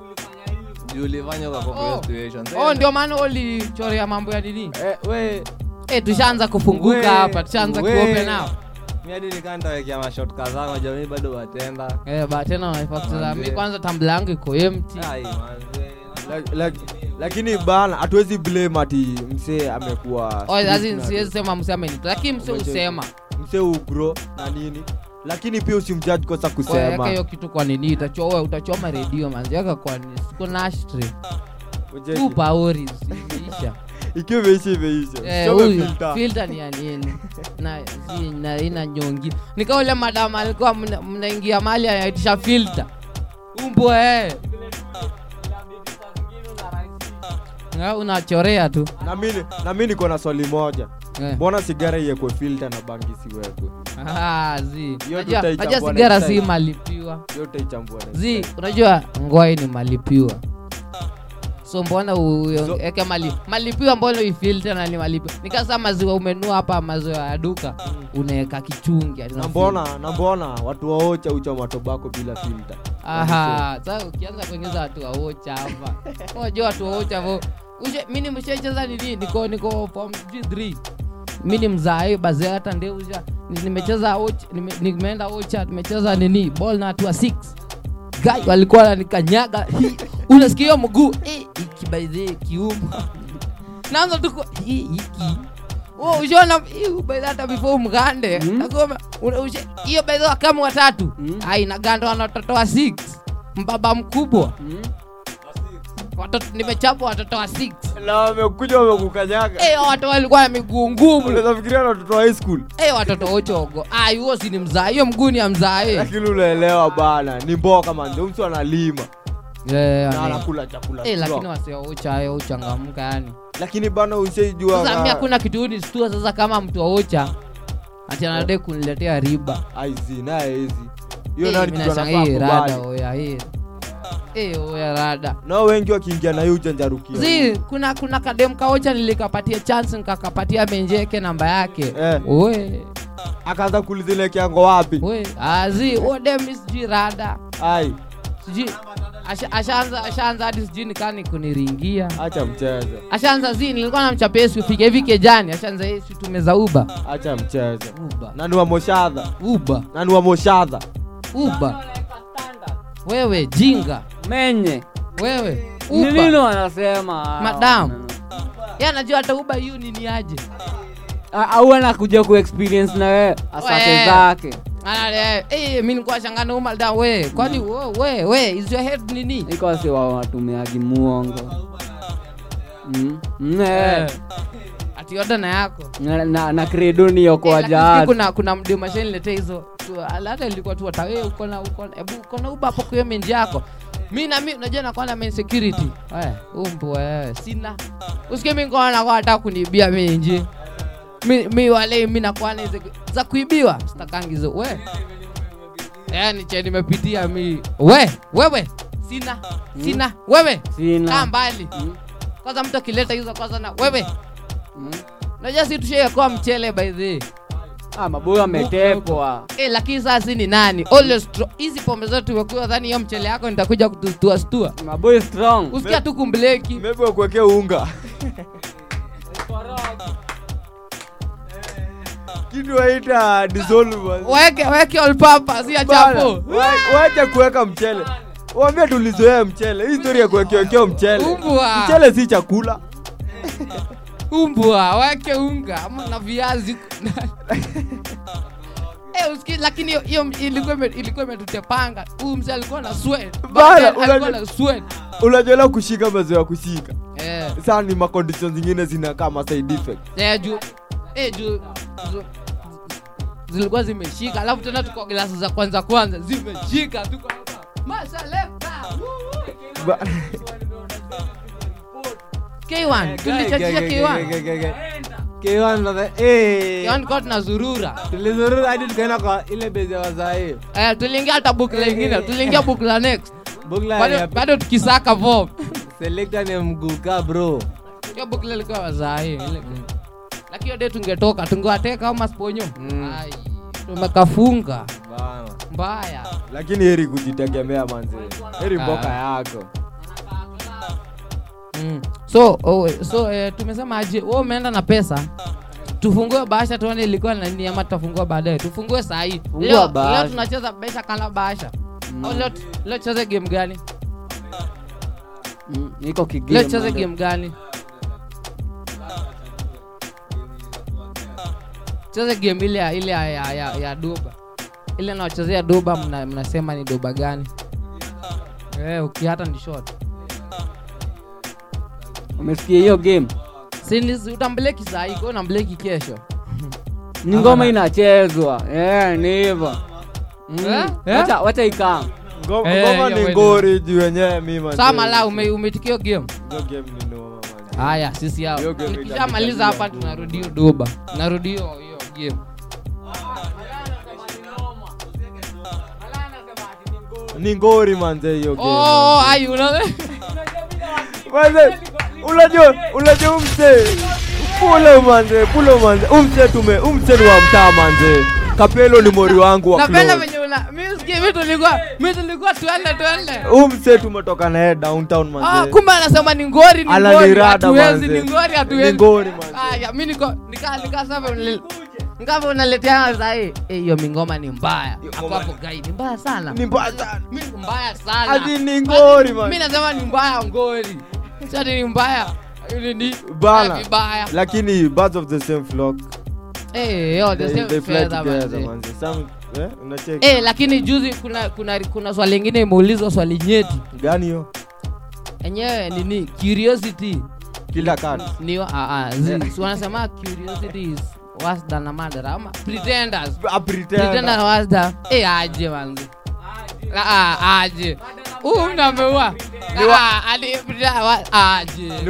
Ulifanya. Sasa oh. ndio maana ulichorea mambo ya nini? Eh, we. Eh tushaanza kufunguka hapa tushaanza we- kuopen up. Mi hadi nikaa mashot kadhaa ngoja mi bado watenda eh batena unafaa kucheza Manze. mi kwanza tambla yangu iko empty. Lakini bana hatuwezi blame ati msee amekuwa oh siwezi sema mse amenita lakini msee usema msee ugro na nini lakini pia usimjaji kosa kusema. hiyo kitu kwa nini? Itachoa utachoma redio manzi weka kwa nini? Siko nashtre Umecheki. upaori imeisha. Ikiwa imeisha imeisha. Eh, huyu filter. filter ni ya nini? Na ina nyongi. Nika ule madam alikuwa mnaingia mali anaitisha filter. Umbo eh unachorea tu. Na mimi niko na swali moja. Mbona sigara iwekwe filter na bangi siwekwe? Ah, tutaichambua sigara si malipiwa. Zi unajua ngwai ni malipiwa. So mbona ueke mali malipiwa mbona uifilter na ni malipiwa? Nikasa maziwa umenua hapa maziwa ya duka unaweka kichungi na mbona na mbona watu waocha uchoma tobako bila filter. Aha sasa ukianza kuingiza watu waocha hapa. Unajua watu waocha vo mini nimeshacheza nini? Niko niko form G3 mi ni mzae baze hata ndeuza nimecheza nime, nimeenda ocha nimecheza nini? Bol na hatua wa 6 guy walikuwa nanikanyaga unasikio mguu? Iki by kiuma. Naanza tu hiki Oh, ushaona hata before mgande nakoma hiyo the kama watatu. Ai nagandwa na watoto wa 6 mbaba mkubwa watoto nimechapa watoto wa six. Na wamekuja wamekukanyaga eh watu walikuwa na miguu ngumu. Unaweza fikiria na watoto wa high school? Eh watoto ochogo ah huo si ni mzaa hiyo mguu ni ya mzaa eh lakini unaelewa bana ni mboka manze mtu analima. Yeah, na anakula chakula eh lakini wasiocha hayo uchangamka yani. Lakini bana ushaijua sasa mimi hakuna kitu ni stua sasa kama mtu aocha ati anadai kuniletea riba. Aizi naye hizi. Hiyo Eh, nani kitu anafaa kubali rada. Nao wengi wakiingia na hiyo ujanjarukia zi kuna kuna kadem kaocha nilikapatia chance nikakapatia menjeke namba yake. Eh. we akaanza kulizilekeango wapi? We azi odemi sijui rada. Ai. Sijui ashaanza ashaanza hadi sijui nikani kuniringia. Acha mchezo. Ashaanza zi nilikuwa namchapia sikufika hivi kejani ashaanza "Eh, si tumeza uba acha mchezo. Uba nani wa moshadha. Uba nani wa moshadha. Uba wewe jinga menye. Wewe ni uba nini wanasema madam. Ye anajua hata uba hiyo nini aje? Au anakuja kuexperience na wewe? Asake zake. Anale, eh, mi nikuwa shangana umalda we kwani wo- we we is your head nini iko si wa watumiaji muongo? Mm. Mm, eh. Eh. na yako. Na, na, na credo ni yokoa Eh, lakini sijui jahati kuna kuna mdemasheni hizo. Hata ilikuwa tu wata wewe uko na uko na uba hapo menji yako mi nami unajua nakuwa na main security. Wewe sina. Usikie mi ngoa nakuwa nataka kunibia mi mi wale mi nakuwa na za kuibiwa. Sitakangizo we. Yani che nimepitia mi. We wewe. Sina sina. Wewe. Sina. kaa mbali. Kwanza mtu akileta hizo kwanza na wewe. Najua si tushaekoa mchele by the way. Ah, mabuyu ametepwa Eh, lakini sasa ni nani? Always hizi pombe zote tumekuwa dhani hiyo mchele yako nitakuja kutustua stua. Mabuyu strong. Usikia tu kumbleki. Maybe wakuwekea unga. Kitu waita dissolvers. weke weke all purpose ya chapo. wacha kuweka mchele. Wambia tulizoea mchele. Hii story ya kuwekeokea mchele. Mchele si chakula umbwa wake unga ama na viazi. Eh, lakini hiyo ilikuwa imetutepanga huyu mzee alikuwa na unajua kushika mazee ya kushika. Yeah. saa ni macondition zingine zinakama eh, eh, juu zilikuwa zimeshika. Alafu tena tuko glasi za kwanza kwanza. Zimeshika tuko masa K1, eh, kipindi cha cha K1. K1 ndo eh. K1 kwa tunazurura. Tulizurura hadi tukaenda kwa ile base ya. Eh, tuliingia hata book lingine, eh. tuliingia book la next. Book la bado bado tukisaka form. Selector ni mguka bro. Hiyo book ile ilikuwa wazai. Lakini hiyo day tungetoka, tungewateka kama sponyo. Mm. Ai, tumekafunga. Bana. Mbaya. Lakini heri kujitegemea manzi. Heri mboka ah. yako so oh, so eh, tumesema aje? Wewe umeenda na pesa. Tufungue bahasha tuone ilikuwa na nini ama tutafungua baadaye. Tufungue saa hii. Leo, leo tunacheza besha kala bahasha. Au leo leo tucheze game gani? Mm, niko kigame leo tucheze game gani? Cheze game ile ya ile ya, ya, ya, ya doba ile nawachezea doba mna, mnasema ni doba gani? Eh, ukihata ni short umesikia hiyo game? Utambleki kwa kesho. Ni ngoma inachezwa. Eh, ni hivyo. Mm. Eh? Eh? Wacha- Ngo- Eh, ngoma ni ngori juu wenyewe mi manze. saa mala ume, umetikio game? Hiyo game ni noma manze. haya sisi hao. Hiyo tukishamaliza hapa tunarudio hiyo tunarudio hiyo hiyo game. Ni ngori manze hiyo game oh manze unajua unajua umse pulo manze pulo manze. Umse tume umse ni wa mtaa manze. Kapelo ni mori wangu wa napenda venye una mimi mimi tulikuwa mimi tulikuwa tuende tuende. umse tumetoka naye downtown Ah, kumbe anasema ni ngori ni ngori. hatuwezi ni ngori hatuwezi. Ni ngori manze. haya mimi niko nika nika sasa ngava unaletea sasa eh, hiyo mingoma ni mbaya. Hapo hapo gai ni mbaya sana. Ni mbaya sana. Mimi mbaya sana. Ati ni ngori, man. mimi nasema ni mbaya ngori si ati ni mbaya. Ni ni bana vibaya lakini birds of the same flock. Eh yo the they, same they fly feather together manze. manze. Some eh unacheki. Eh, lakini juzi kuna kuna kuna swali lingine imeulizwa swali nyeti. Gani hiyo? Enyewe nini curiosity. Kila kati ni a a zi. Si wanasema curiosity is worse than a murder ama pretenders. A pretender. Pretender worse than eh aje manzi ah ah, aje. ah wa- aje niwalete Aje.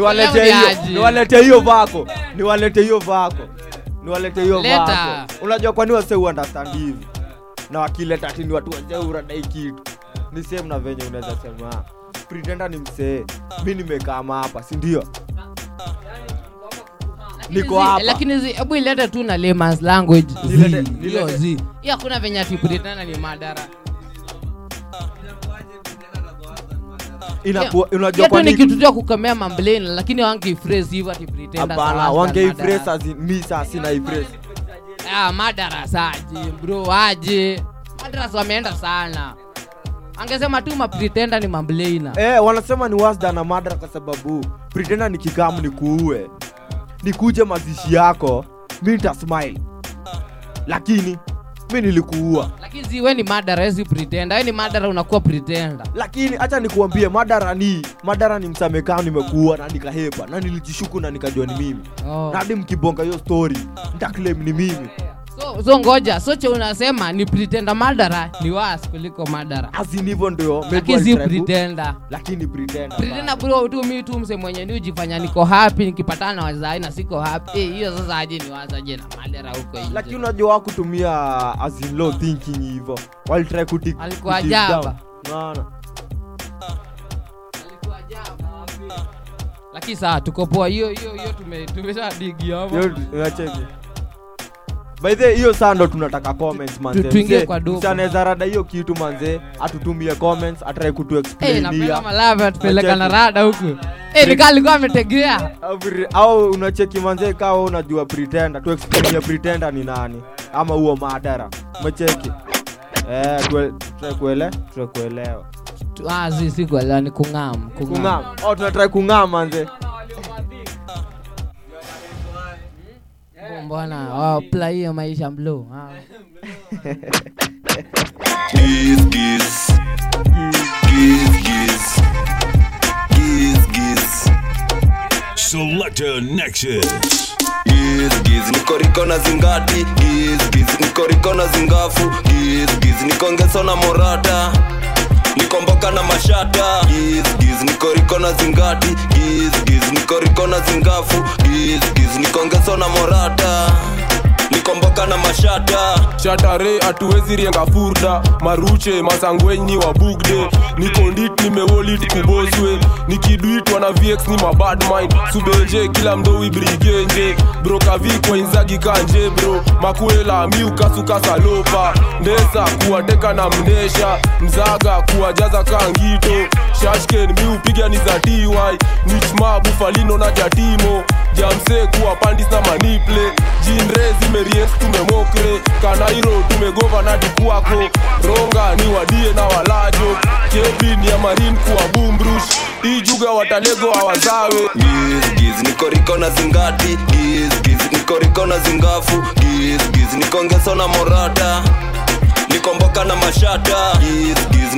niwalete hiyo vako. Niwalete hiyo vako. Niwalete hiyo vako. Unajua kwani wase understand hivi? Na wakileta tini watu wazeuradai kitu. Ni sehemu na venye unaweza sema. Pretenda ni msee. Mi nimekama hapa si ndio? Niko hapa. lakini hebu ilete tu na layman's language. Zi. zi. Hiyo hakuna venye ati pretender ni madara inakuwa unajua kitu cha ya kukemea mambleni lakini wangeiphrase hivyo ati hapana as mi sina iphrase Ah, bro aje? Madaras wameenda sana. Angesema tu mapretenda ni mamblena. Eh, wanasema ni worse than a kwa sababu pretender ni kikamu ni kuue. Nikuje mazishi yako mi nitasmile. Lakini mi nilikuua. Lakini we ni madara wezi pretenda we ni madara unakuwa pretenda lakini hacha nikuambie madara ni madara ni msamekaa nimekuua na nikahepa na nilijishuku na nikajua ni mimi. Oh. na hadi mkibonga hiyo story ntaklem ni mimi so, so ngoja soche unasema ni pretenda madara ni was kuliko madara azin hivyo ndio lakini pretenda lakini pretenda pretenda bro tu mi tu mse mwenye ni ujifanya niko happy nikipatana na wazai na siko happy. Eh, hiyo sasa aje ni wazaje na madara huko nje. Lakini unajua kutumia as in low thinking hivyo. Walitry kuti Alikuwa kuti jaba. alikuwa Unaona? lakini saa tuko poa hiyo hiyo hiyo tumesha digi hapo Hiyo by the hiyo saa ndo tunataka comments manze. Tuingie Mse- kwa dopa. mse anaweza rada hiyo kitu manze. Atutumie comments atrai kutu Eh, napenda malava atupeleka na rada huku. Eh, nikaa alikuwa ametegea. Au, au unacheki manze kawa unajua pretender tu pretender ni nani? Ama huo madara. Mecheki eh tuwe- try kuele try kuelewa Tu- ah, si si kuelewa ni kung'am kung'am. Oh tunatry kung'am manze mbona? Wapla hiyo maisha mlo ah. Selector. Na zingati. Giz, giz. Na zingafu. Giz, giz. Na morata niko mboka na mashata giz, giz. Niko na zingati Giz, giz. Niko na zingafu Giz, giz. Niko ngeso na morata nikomboka na mashata shatare hatuwezi rienga furda. Maruche masangwenyi wa bugde. Nikondit nimewolit kuboswe. Nikidwitwa na vx ni mabadmind subenje kila mdowi brigenje brokavikwa kanje bro. Makuela miukasukasalopa ndesa kuwateka na mndesha mzaga kuwajaza kangito. Shashken miupiga ni za ty nichma bufalino na jatimo jamse kuwa pandis na maniple. Jinre zimeriet tumemokre. Kanairo tumegova na dikuako ronga ni wadie na walajo. Kevin ya marin kuwa bumbrush. Ijuga watalego awazawe gizgiz na zingati. Gizgiz na zingafu. Gizgiz na morata nikomboka na mashata gizgiz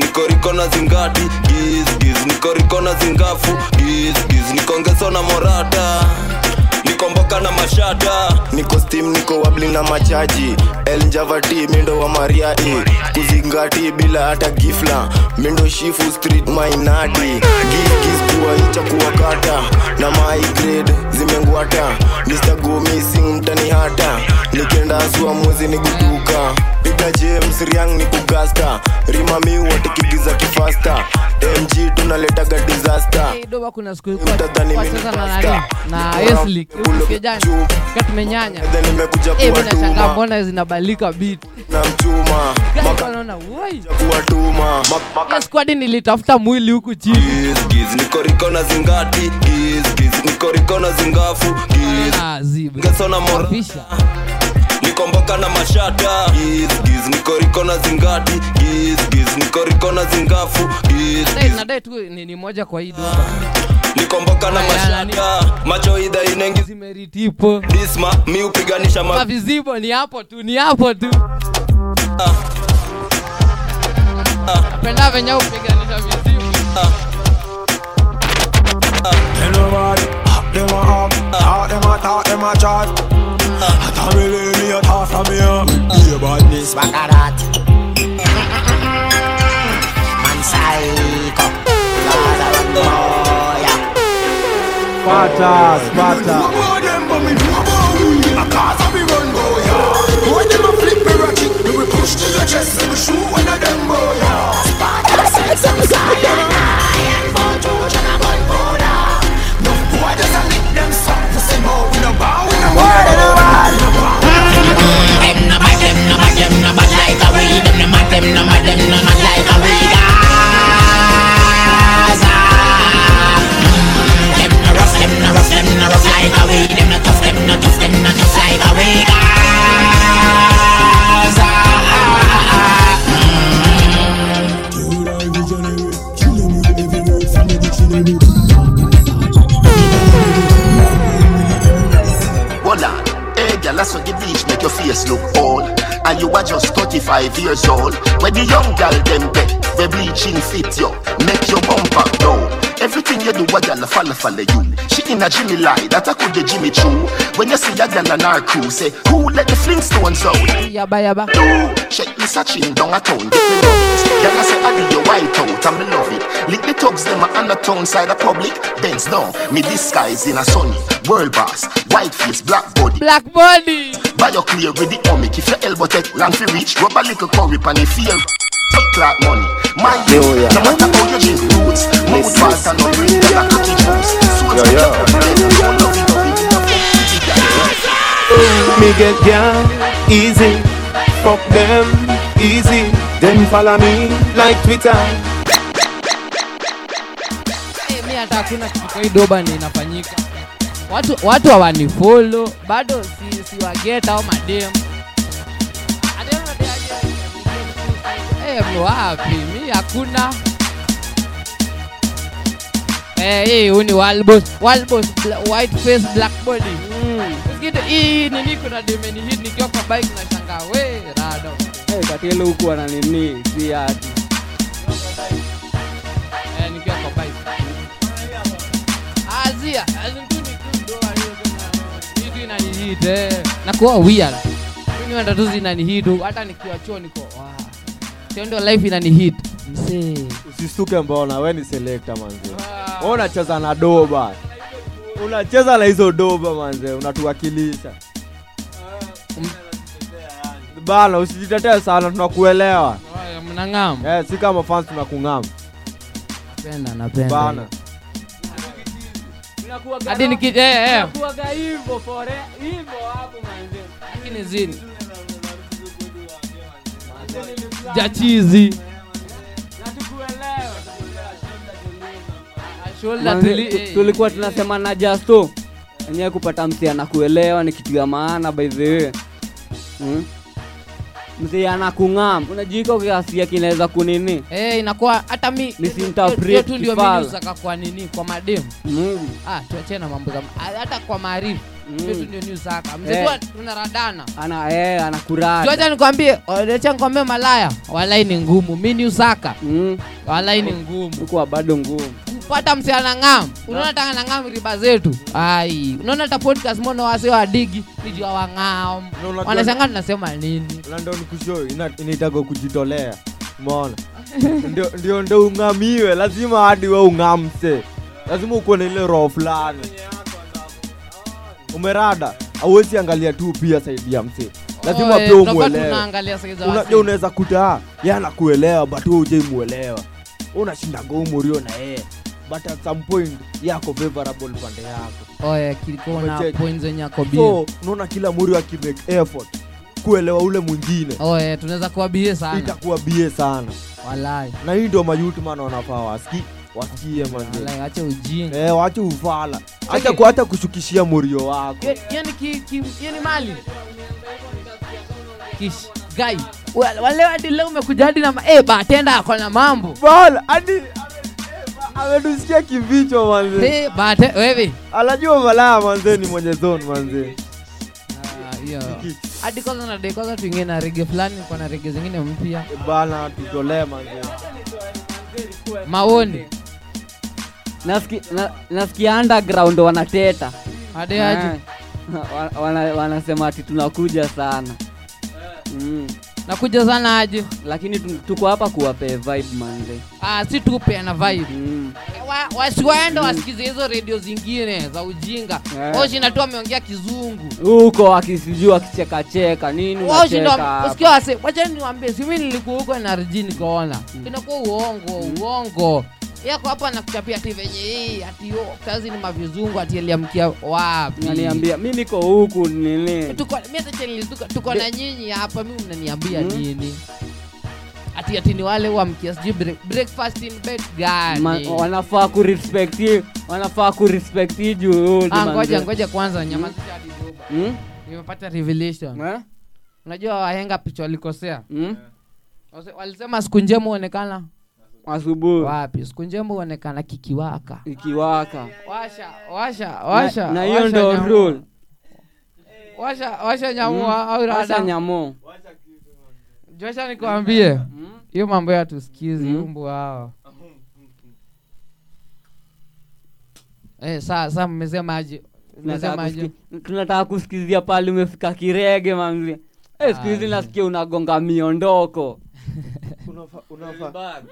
na zingati. Gizgiz nikoriko na zingafu. Gizgiz nikongeso na morata nikomboka na mashada. Niko stim niko wabli na machaji. Eljavati mindo wa maria e kuzingati bila hata gifla. Mindo shifu street mainadi gigis icha kuwakata na mygrade zimengwata. Mr go mtani hata nikenda asua mwezi nigutuka james riang ni kugasta. Rimami watikigiza kifasta. Mg tunaletaga disaster. Hey, doba Esli kijani katumenyanya eh nashangaa mbona zinabadilika beat. Na mchuma Gani wanaona woi kuwatuma. Hiyo squad nilitafuta mwili huku chini? Nikoriko na zingati. Nikoriko na zingafu. Gizgeso na morata nikomboka na mashata gizgiz nikoriko na zingati. Gizgiz nikoriko na zingafu. Nadai- tu ni moja kwa hii doba nikomboka na mashaka. macho idha inengizimeritipo disma mi upiganisha mavizibo ni hapo tu ni hapo tu. Napenda venye upiganisha vizibo. Nobody, them a up, talk them a talk them a chat. I tell me leave me a talk from here. Be a badness, back at that. Man psycho, Lord I run boy. Sparta, Sparta. Of them 25 years old. When the young gal them get, we bleaching fit yo, make your bumper go Everything you do, a gal a follow follow you. She in a Jimmy lie, that I could the Jimmy true. When you see a gal on our crew, say who let the Flintstones out? Yaba yaba. Do check me searching down a town. Gal I say I do your white out, I'm love it. Lick the thugs them on the town side of public. Dance down, me disguise in a sunny world boss white face, black body. Black body. Buy your clear with the omic. If your elbow take long for reach, rub a little curry pan the feel. Take like money. My Yo, you, yeah. no matter how you drink roots. Mouth fast and no drink that a cocky juice. So Yo, yo. Me get down easy, fuck them easy. Them follow me like Twitter. Eh, mi hata hakuna kitu kwa hii doba ni inafanyika watu watu hawanifolo bado si, si wageta au madem Eh, wapi? Mi hakuna. Eh, hii hey, ni Walbos, Walbos, white face black body. Usikitu hii nini kuna demeni hii nikiwa kwa bike na shanga we rado. Hey, katilo huku ana nini? Si ati hey, nikiwa kwa bike. Azia, azin kuna hii inani hit eh. Na weird. Mimi wanda tu hata nikiwa chuo niko wow. Sio ndio life inani. Msee. usistuke mbona we ni selekta manze. We unacheza na doba. Unacheza na hizo doba manze unatuwakilisha. Bana usijitetee sana tunakuelewa. Haya, mnang'am eh, si kama fans tunakung'ama napenda napenda. Bana hadi niki eh eh. Kuaga hivyo fore hivyo hapo manze. lakini zini. Jachizi. eh, tulikuwa tunasema na jasto. Enyewe kupata msiana anakuelewa ni kitu ya maana by the way. Hmm? Msee anakung'am unajika kiasia kinaweza kunini? Hey, inakuwa hata mi Misinterpret hiyo ndio kifala. kwa nini? Kwa mademu. Mm. ah tuachane na mambo za ah, hata kwa maarifu. Mzee Eh. tu tunaradana. Ana eh, nikwambie acha nikwambie malaya. Walai ni ngumu. Mi ni usaka mm. walai ni ngumu. Kuwa bado ngumu kupata mse anang'am unaona taka nang'am riba zetu? Ai unaona ta podcast mbona wase wa digi nijua wang'am wanashanga tunasema nini? Na ndo inaitaga kujitolea. Umeona? Ndio ndio ung'amiwe. Lazima hadi we ung'amse. Lazima ukuwe na ile roho fulani. Umerada? Auwezi angalia tu pia saidi ya mse lazima pia umwelewe unaweza kuta ah, ye anakuelewa but we ujaimuelewa unashindaga umurio na yeye but at some point yako favorable pande yako. Oye kilikuwa na points yenye yako bie so unaona kila muri akimake effort kuelewa ule mwingine. Oye tunaweza kuwa bie sana. Itakuwa bie sana. Walai. Na hii ndio mayutman wanafaa wasi wakie manze. walai acha ujinga. Eh, wache ufala. Acha kuacha kushukishia murio wako. Yani ki, ki, yani mali? Kish Wa- wale hadi leo umekuja hadi na eh batenda akona mambo. Bal hadi ametusikia kivichwa manze. Eh bate wewe. Anajua malaya manze ni mwenye zone manze. Ah, hadi kwanza na dai kwanza tuingie na rege fulani kwa na rege zingine mpya. Bana tutolee manze. Maoni. Nasikia na- nasikia underground wanateta. Hadi aje. Eh, wa- wana- ati tunakuja sana. Mm. Nakuja sana lakini tu- tuko hapa kuwapee vibe manze. Ah si tupe na vibe. Mm. Wa- wasiwaende wasikize hizo redio zingine za ujinga. Yeah. washinda tu ameongea kizungu. Huko akisijua akichekacheka nini unacheka usikia wase wacha niwaambie si nilikuwa huko NRG nikaona inakuwa uongo uongo yako hapa nakuchapia ati venye hii ati kazi ni mavizungu ati aliamkia wapi? Aliambia mi niko huku nini? Tuko mimi hata channel tuko, na nyinyi hapa mimi mnaniambia hmm? nini? Ati ati ni wale wamkia sijui break, breakfast in bed Ma, gani wanafaa kurespect wanafaa kurespect hii juhudi ah, ngoja ngoja kwanza nyamazisha hadi doba Mm? nimepata revelation. Eh? unajua wahenga picha walikosea? Mm? Wase- walisema siku njema huonekana asubuhi. Wapi? Siku njema huonekana kikiwaka. Ikiwaka. Washa washa washa na hiyo washa ndo rule. Washa washa nyamua Mm. au Washa rada nyamo josha nikwambie hiyo mambo ya tusikizi Mm. umbu hao eh saa saa mmesema aje? Tunataka kusikizia pale umefika kirege manzi Eh, siku hizi nasikia unagonga miondoko. Unafa wale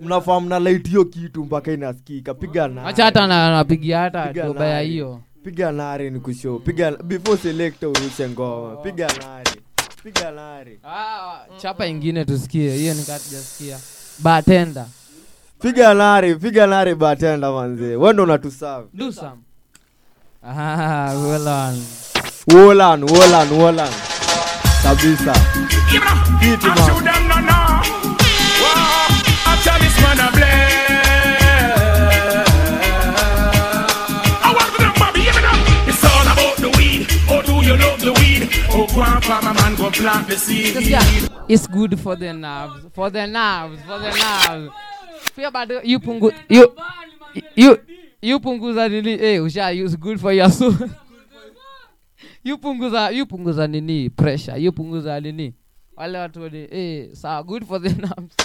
mnafaa mna light hiyo kitu mpaka inasikika. Piga nare. acha hata napigia hata Piga toba ya nare. hiyo. piga nare ni kusho piga before selector urushe ngoma. Piga nare piga nare Ah, chapa ingine tusikie. Hiyo nikatujasikia batenda piga nare piga nare batenda manzee wendo ndo unatuserve do some. Ah well on Wolan, Wolan, Wolan. Kabisa. Kitu I man. show them no no. Wow, after this man a bless. I want them Bobby, hear me now. It's all about the weed. Oh, do you love the weed? Oh, grandpa, man, go plant the seed. It's good for the nerves for the nerves for the nerves pia bado you pungu you you you punguza nini eh usha use good for your soul you punguza nini pressure? Yupunguza nini? Wale watu ni eh sawa good for the nerves.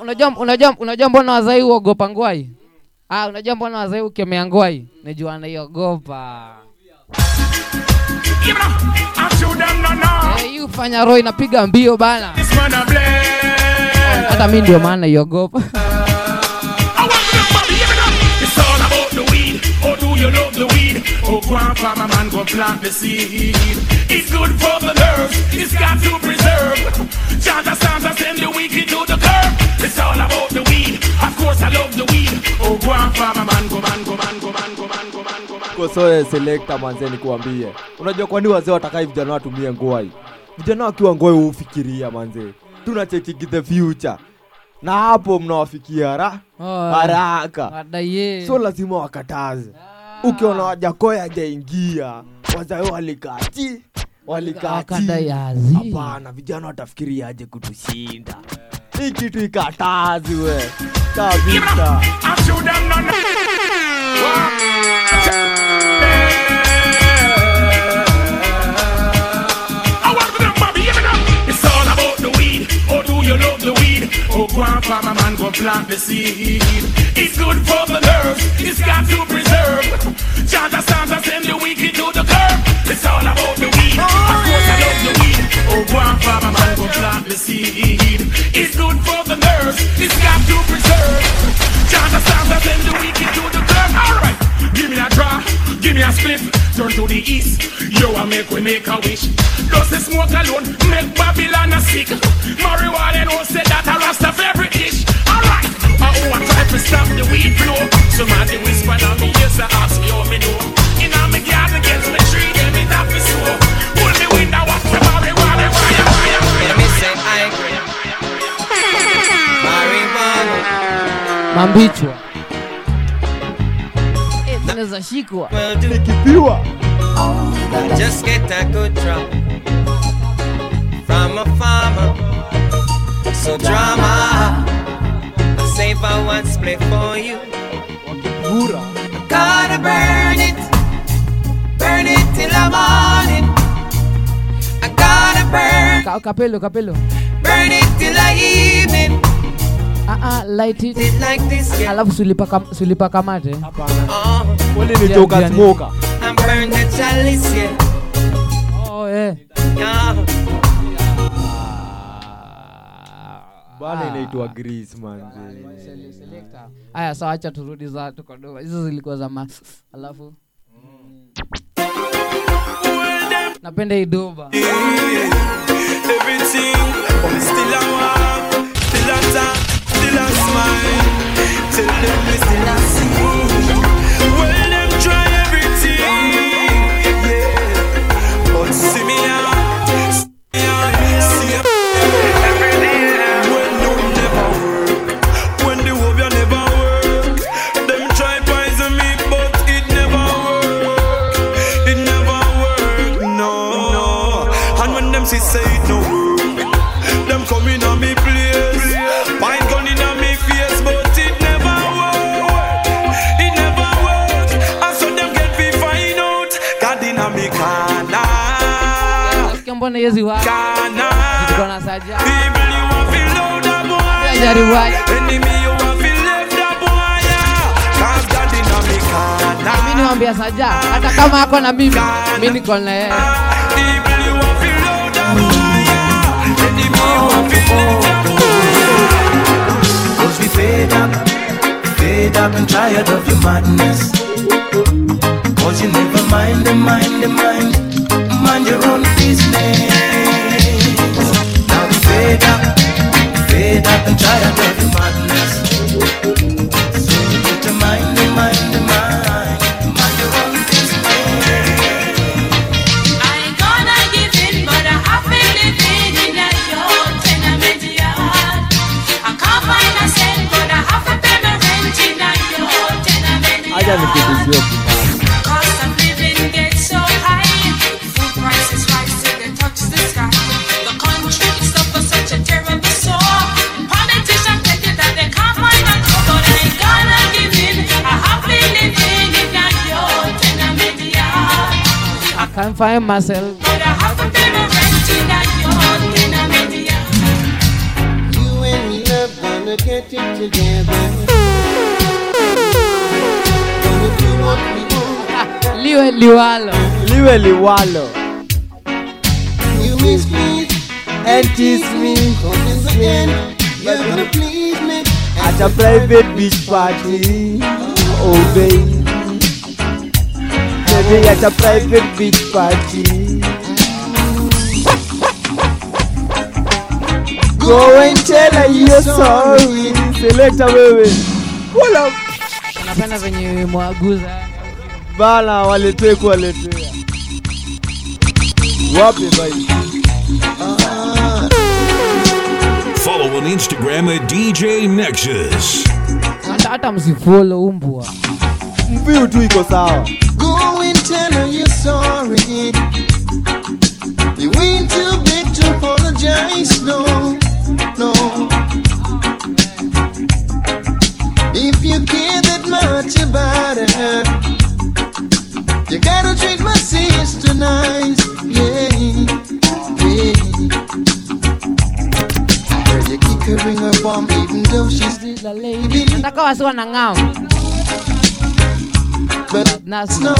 Unajua- unajua unajua unajua mbona wazai uogopa ngwai? Ah unajua mbona wazai ukemea ngwai? Najua anaiogopa. Eh you fanya roho inapiga mbio bana. Hata mi ndio maana iogopa Oh, grandfather man go plant the seed. It's good for the nerves. It's got to preserve. Chanta Santa send the wicked to the curb. It's all about the weed. Of course I love the weed. Oh, grandfather man go man go man go man go man go man go man. kosoe selekta manze nikuambie unajua kwani wazee watakai vijana watumie ngwai vijana wakiwa ngwai hufikiria manze tunachekiki the future na hapo mnawafikia ra haraka so lazima wakataze ukiona wajakoya ajaingia wazae walikati walikati. Hapana vijana watafikiriaje kutushinda. Hii kitu ikatazi we. Kabisa Oh, grandfather man go plant the seed. It's good for the nerves. It's got to preserve. Chanta Santa send the wicked to the curb. It's all about the weed. Of course I love the weed. Oh, grandfather man go plant the seed. It's good for the nerves. It's got to preserve. Chanta Santa send the wicked to the curb. All right. Give me a draw, give me a split, turn to the east. Yo, I make we make a wish. Does the smoke alone make Babylon a sick? Marijuana and all said that I lost a rasta favorite dish. Alright, I oh, I try to stop the weed flow. Somebody whisper down me ears and ask me how me know. In a me garden against the tree, them it have to sow. Pull me window up the marijuana, fire, fire, fire. me say I agree. Marijuana. mambichwa Zinaweza shikwa Well, do nikipiwa just get a good drop from a farmer. So drama, I save a one split for you. Gotta burn it, burn it till I'm the morning. I gotta burn, Ka- kapelo kapelo burn it till the evening. Ah, ah, light it. like this, yeah. alafu sulipaka sulipaka mate Wale ni joka smoker. I'm burn the chalice, yeah. oh, yeah. yeah. bana inaitwa haya sawa acha turudi za tukodoa hizo zilikuwa za ma alafu napenda idoba Everything, nasikia mbona yezi wa zilikuwa na saja People you want feel loud that boy. Jaribu aje. Enemy you want feel left that boy. Cause God in a me corner. mi niwambia saja hata kama ako na mimi mi niko na yeye People you want feel loud that boy. Enemy you want feel left that boy. Cause we fed up, fed up and tired of your madness. Cause you never mind the mind, the mind, mind your own business. Now we fed up, fed up and tired of your madness. So you better mind the mind, the mind, mind your own business. I ain't gonna give in, but I have been living in a your tenement yard. I can't find a cent, but I have to pay my rent in a your tenement aja yard. nikipizio Cost your tenement yard. You and me liwalo. You miss me and kiss me Cause in the You're gonna please me at a private beach party. Oh baby the at a private beach party. Go and tell her you're sorry. Selecta wewe. Up. Napenda venye mwaguza. Bala waletee kuwaletea. Wapi bai? Follow on Instagram at DJ Nexus. Hata msifollow umbwa. Mbiu tu iko sawa. Sorry. You ain't too big to apologize, no, no. If you care that much about her, you gotta treat my sister nice, yeah, yeah. Girl, you keep her ring her bomb even though she's still a lady. Nataka wasiwa na ngao. But Nas- no,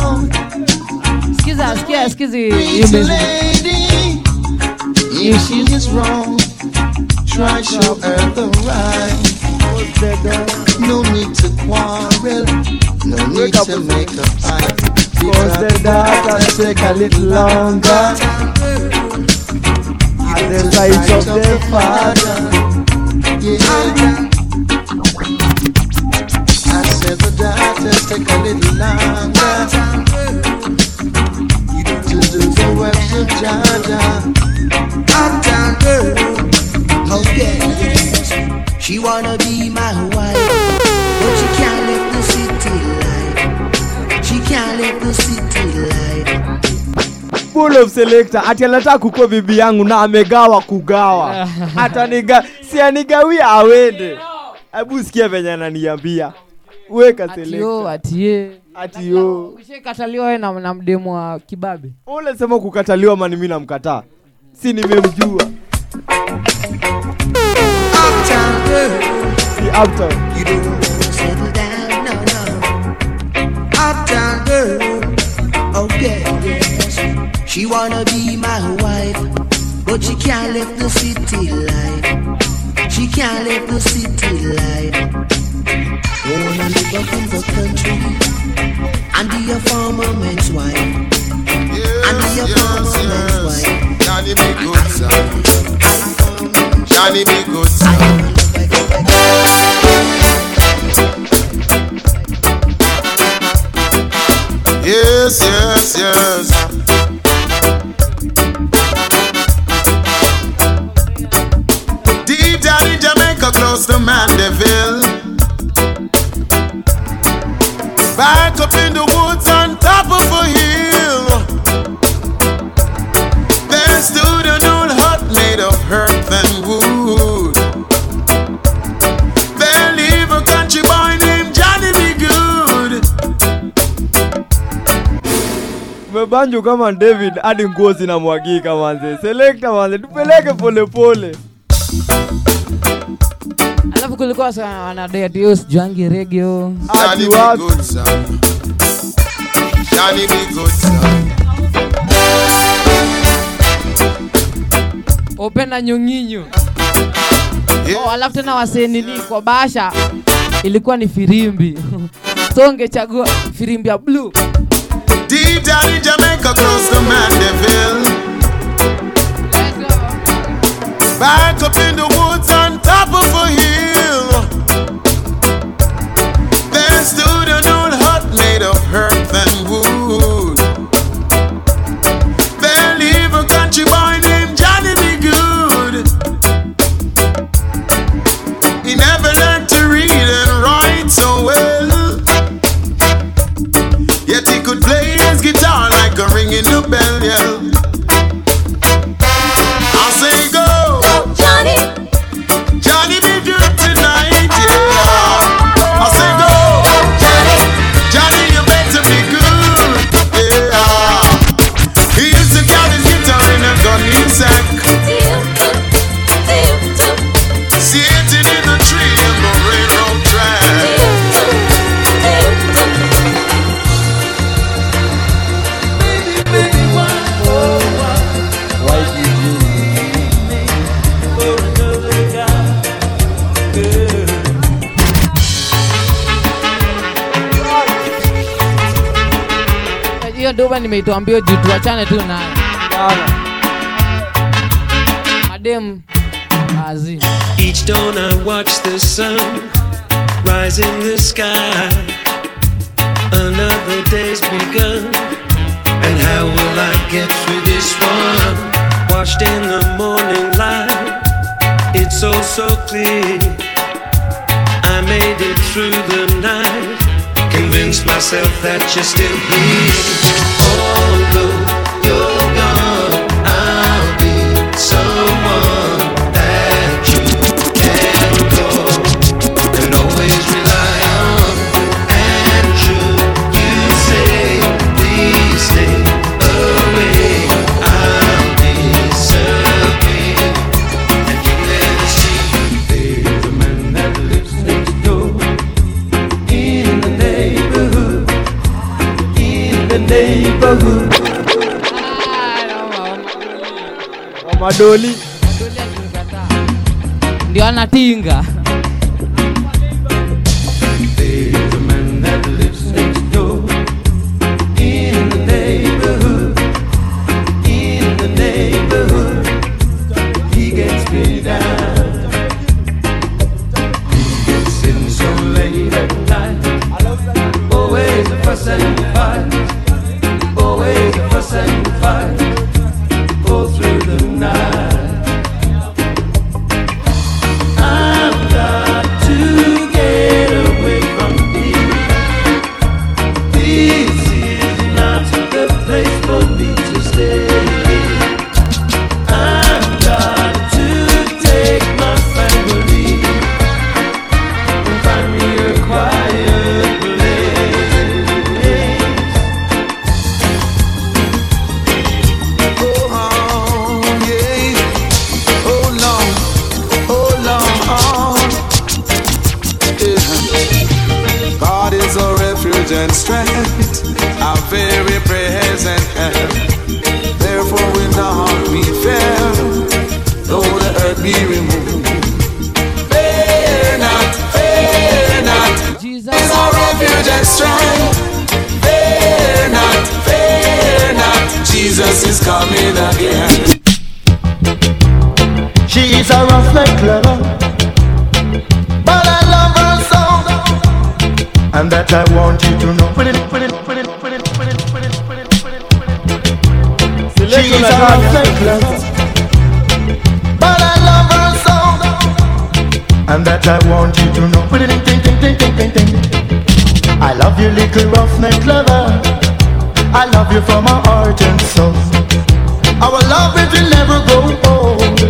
Sikiza, sikia, sikizi hii pretty music. lady. If she is wrong, try show her the right. No need to quarrel, no need to make a fight. Cause the data take a little longer. At the sight of the father. Yeah. I said the daughters take a little longer to do the works of Jaja. Uptown girl, okay. She wanna be my wife, but she can't live the city life. She can't live the city life. Full of selector ati anataka kukua bibi yangu na amegawa kugawa. Ataniga si anigawia awende. Hebu sikia venye ananiambia. Weka Ati yo, selector. ati ye. Ati yo. Ushakataliwa wewe na, na mdemu wa kibabe. Ule sema kukataliwa mani mimi namkataa. Si nimemjua. She wanna be my wife, but she can't live the city life. She can't live the city son. Johnny be good, Umebanjo kama David hadi nguo zinamwagika manze. Selector manze, tupeleke pole pole. Alafu kulikuwa sana yo sijuangi regio. Johnny B. Good, son. Johnny B. Good, son. Openda nyonginyo. Oh, alafu tena wasee nini kwa basha ilikuwa ni firimbi. so ungechagua firimbi ya blue. Deep down in Jamaica, close to Mandeville. Back up in the woods on top of a hill. There stood an old hut made of earth and like a ringing the bell, Nimeitwambia tu naye. Azi. Each dawn I watch the sun rise in the sky. Another day's begun. And how will I get through this one? Washed in the morning light. It's all so clear. I made it through the night convince myself that you're still here. Although neighborhood. Wamadoli ndio anatinga that I want you to know. She is a reckless, but I love her so. And that I want you to know. I love you, little roughneck lover. I love you from my heart and soul. Our love it will never grow old.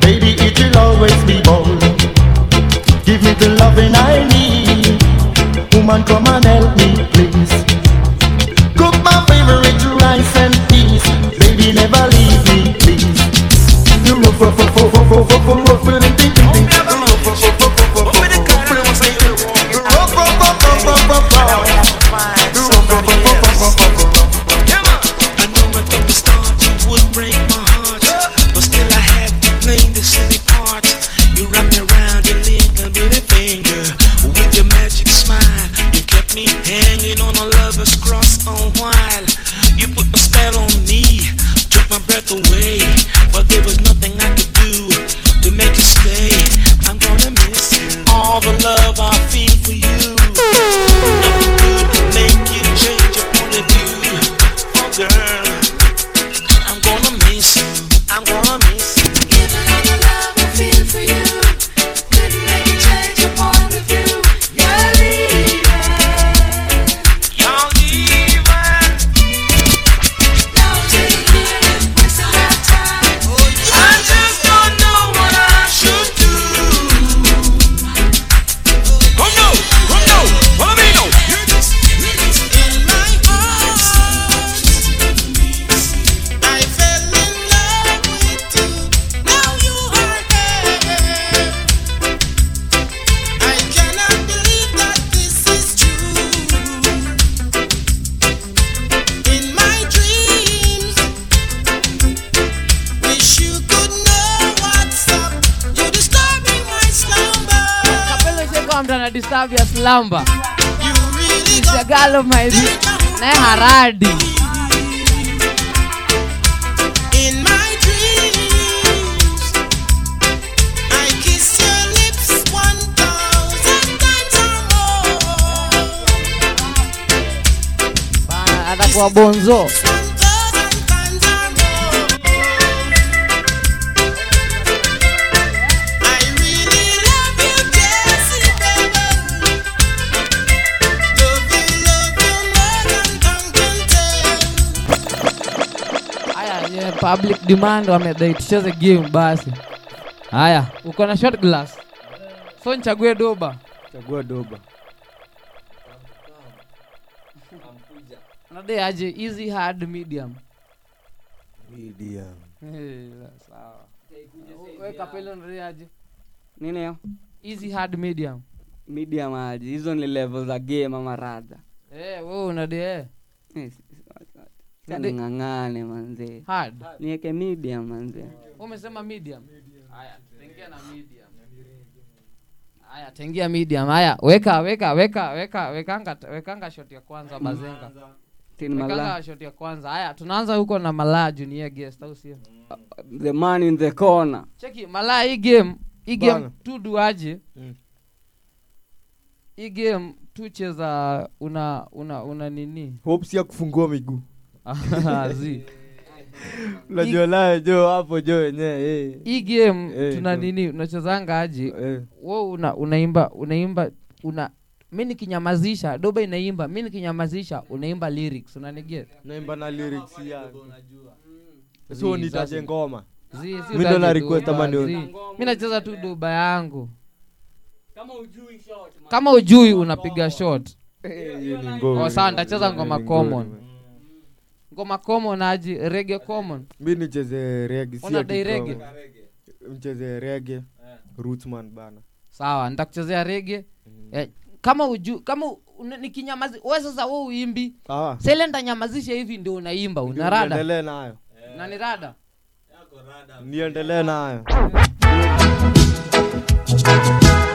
Baby, it will always be bold. Give me the loving I need. Come on, come and help me. una disturb your slumber. Really Shagalo my naye haradi. Atakuwa bonzo. Public demand wamedai tucheze game basi. Haya uko na shot glass. So nichague doba. Chagua doba. Nade aje easy hard medium? Medium. Eh, sawa. Weka pele aje? Easy hard medium. Medium aje. Hizo ni level za game ama radha hey, wewe unadai eh? Nade- ng'ang'ane manze hard. Niweke medium manze umesema medium. Haya tengia na medium. Haya tengia medium. Haya weka weka weka weka wekanga wekanga shot ya kwanza bazenga wekanga shot ya kwanza. Haya tunaanza huko na malaa junior guest au sio? The man in the corner. Cheki malaa hii game hii game tu duaje Mm. hii game tucheza una una una nini? Hopes ya kufungua miguu unajua naye jo hapo jo wenyewe eh. hii game hey, tuna no. nini unachezanga aji hey. wo una, unaimba unaimba una mi nikinyamazisha doba inaimba mi nikinyamazisha unaimba lyrics unaniget? Naimba na lyrics ya Zi, so nitaje ngoma? Mi ndo na request mi nacheza tu doba yangu. Kama ujui kama ujui unapiga shot. Ngoma. oh, sawa nitacheza ngoma. common ngoma. common aji rege common? Mi nicheze rege Unadai rege? mcheze rege rootsman bana. Sawa nitakuchezea rege eh, kama uju kama nikinyamazi we sasa we uimbi. Ah. sele ntanyamazisha hivi ndio unaimba unarada niendelee nayo. Na ni rada? Niendelee nayo. You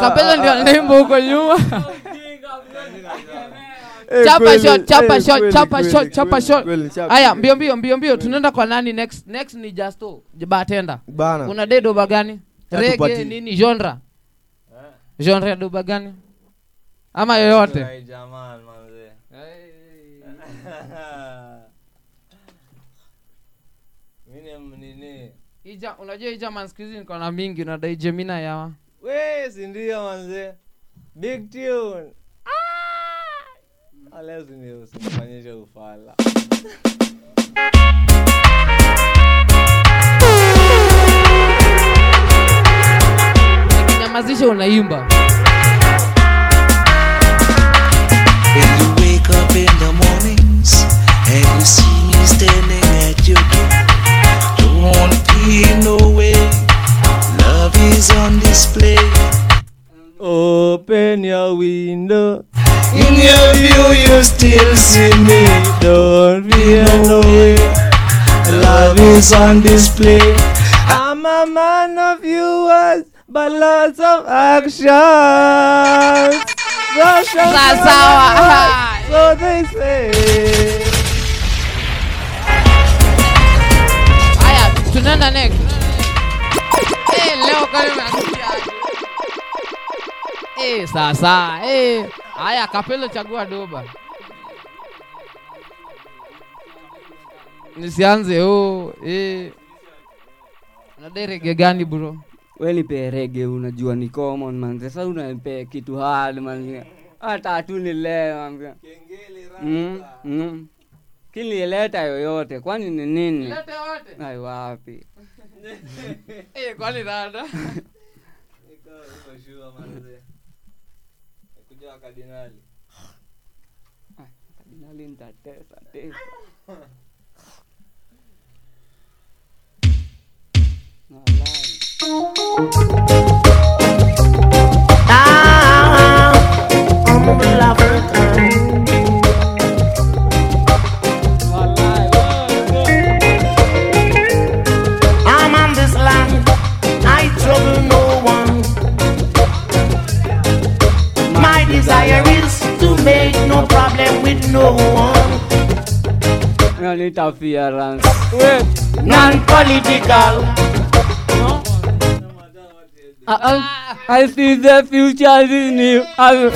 kapelo ndio anaimba huko nyuma Eh, chapa shot chapa eh, shot chapa shot chapa shot. haya mbio mbio mbio mbio tunaenda kwa nani? Next next ni justo batenda Bana. una de doba gani? Ya rege nini genre? Genre ya doba gani? Ama yoyote. Jaman, manze. Mimi ni nini? ija unajua ija man siku niko na mingi unadai jemina yawa We, si ndio manze. Big tune. Ah! Leo si usinifanyishe ufala. kinyamazisha unaimba When you wake up in the mornings and you see me standing at your door, don't wanna be no way. Love is on display. Open your window. In your view, you still see me. Don't be no way. Love is on display. I'm a man of few words, but lots of action. Sawa. So they say. haya tunaenda next Eh, leo kali mnasikia aje? Eh, sasa eh. haya kapelo chagua doba nisianze oh, eh. unadai rege gani bro we nipe rege unajua ni common man. sasa unanipea kitu hard man. hata tu mm, mm. kinileta yoyote kwani ni nini yote. ai wapi eh, kwani rada kuja wakardinali kardinali nitatesa tesa Ah, I'm a lover. No one. Non interference. Non-political. I, I, I see the future is new. I,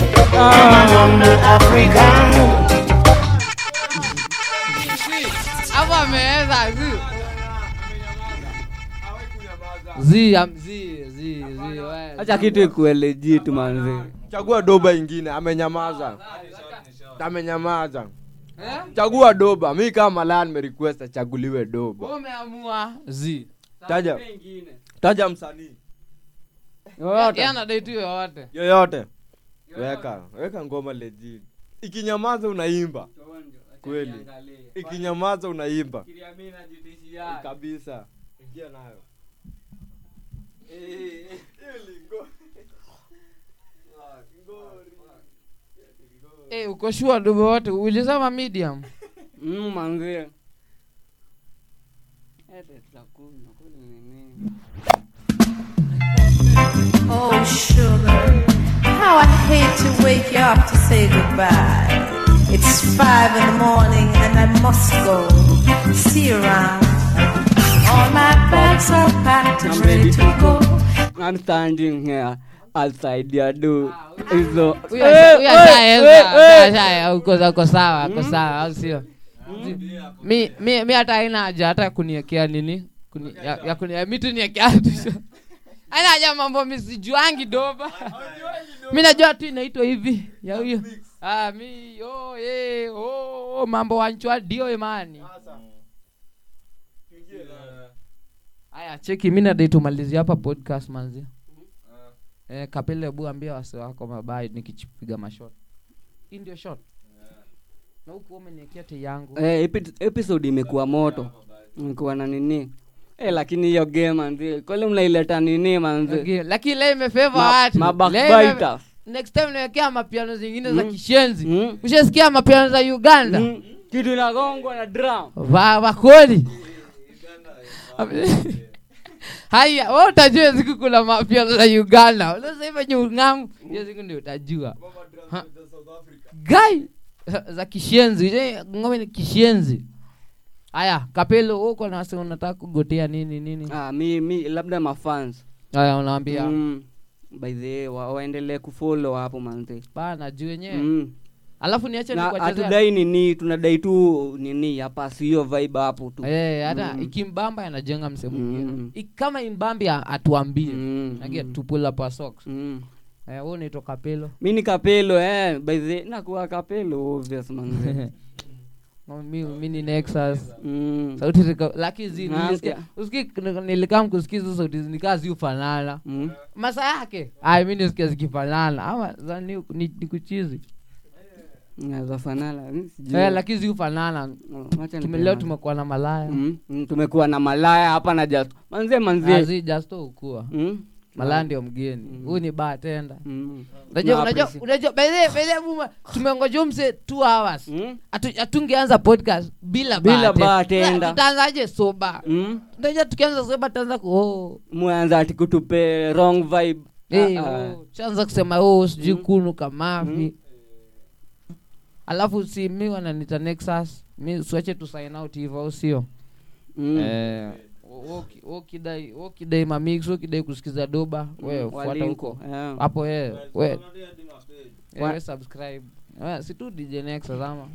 hapo ameweza zi zi am- zi zi zi. Acha kitu ikuwe legit manzi. chagua doba ingine amenyamaza amenyamaza chagua doba mi kama malaya nimerequest achaguliwe doba umeamua z taja taja msanii yoyote weka weka ngoma legit ikinyamaza unaimba kweli ikinyamaza unaimba kabisa ingia nayo Eh, uko sure dobo wote ulisema medium Mm, manzi. Oh, sugar, how I hate to wake you up to say goodbye. It's five in the morning and I must go. See you around. All my bags are packed and ready to go. I'm standing here Hizo. Uko sawa uko sawa au sio? Mi mi mi hata aina haja hata kuniekea nini? Kuni, ya, ya kuni, mi tu niekea tu. Haja mambo misijuangi doba. Mi najua tu inaitwa hivi ya huyo. Ah, mi oh, eh, oh, mambo wanchwa dio imani. Haya cheki mi nadaitumalizia hapa podcast manzi eh, kapele bu ambia wase wako mabai nikichipiga mashot. Hii ndio shot? Na huku umeniekea te yangu. Eh, epi- episode imekuwa moto. Imekuwa na nini? Eh, lakini hiyo game manzi kweli mnaileta nini manzi lakini leo imefeva watu. next time mapiano zingine za Mm. kishenzi. Ushasikia mapiano za uganda? Kitu inagongwa na drum. Va- vakoli haya we utajua siku kuna mapiano za uganda. Unasema nyungamu hiyo siku ndi utajua. Gai za kishenzi. Ngome ni kishenzi? Haya kapelo huko nasi unataka kugotea nini nini? Ah, mi, mi labda mafans haya unawambia mm, by the way wa, waendelee kufollow hapo manzi bana juu wenyewe. Mm. Alafu niache hatudai nini tunadai tu nini hapa si vibe hapo tu. Eh, hata Mm. ikimbamba anajenga mse Mm. kama imbambi atuambie. Nagia tupula pa socks. Mm. eh, wewe unaitwa kapelo mi ni kapelo eh, by the nakuwa kapelo obvious manzi Oh, mi, mi ni nexus. Mm. sauti zika- laki zi usiki- nilikam kusikiza sauti nikaa ziufanana. Mm. masa yake? Ay mi nisikia zikifanana. Ama za ni, ni, ni kuchizi sijui. eh, lakini ziufanana wacha leo tumekuwa na malaya. Mm, mm, tumekuwa na malaya hapa na just manzie manzie jasto justo ukua Mm. malaya ndio mgeni. Ni Mm. by the way, buma tumengoja mse 2 hours. Hatungeanza podcast bila Bila tutaanzaje soba? Mm. unajua tukianza soba tutaanza ku oh. mwanza ati kutupe wrong vibe. Hey, Ah, ah. oh, chanza kusema oh, sijui kunu kamavi alafu si mi wananita nexus mi siwache tu sign out hivyo au sio? Mm. eh, woki- wokidai wokidai mamix wokidai kusikiza doba we Mm, fuata huko. hapo we we. Subscribe. Si tu dj nexus ama?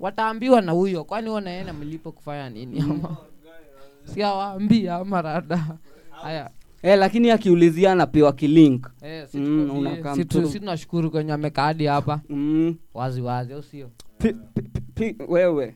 wataambiwa na huyo kwani wanaena mlipo kufanya nini ama? Siawaambia ama rada. Haya eh, lakini akiulizia anapewa kilink. Eh, si Mm, tukwambie, tu- si tunashukuru kwenye amekaadi hapa. Mm. wazi wazi au sio? Pi- pi- pi- wewe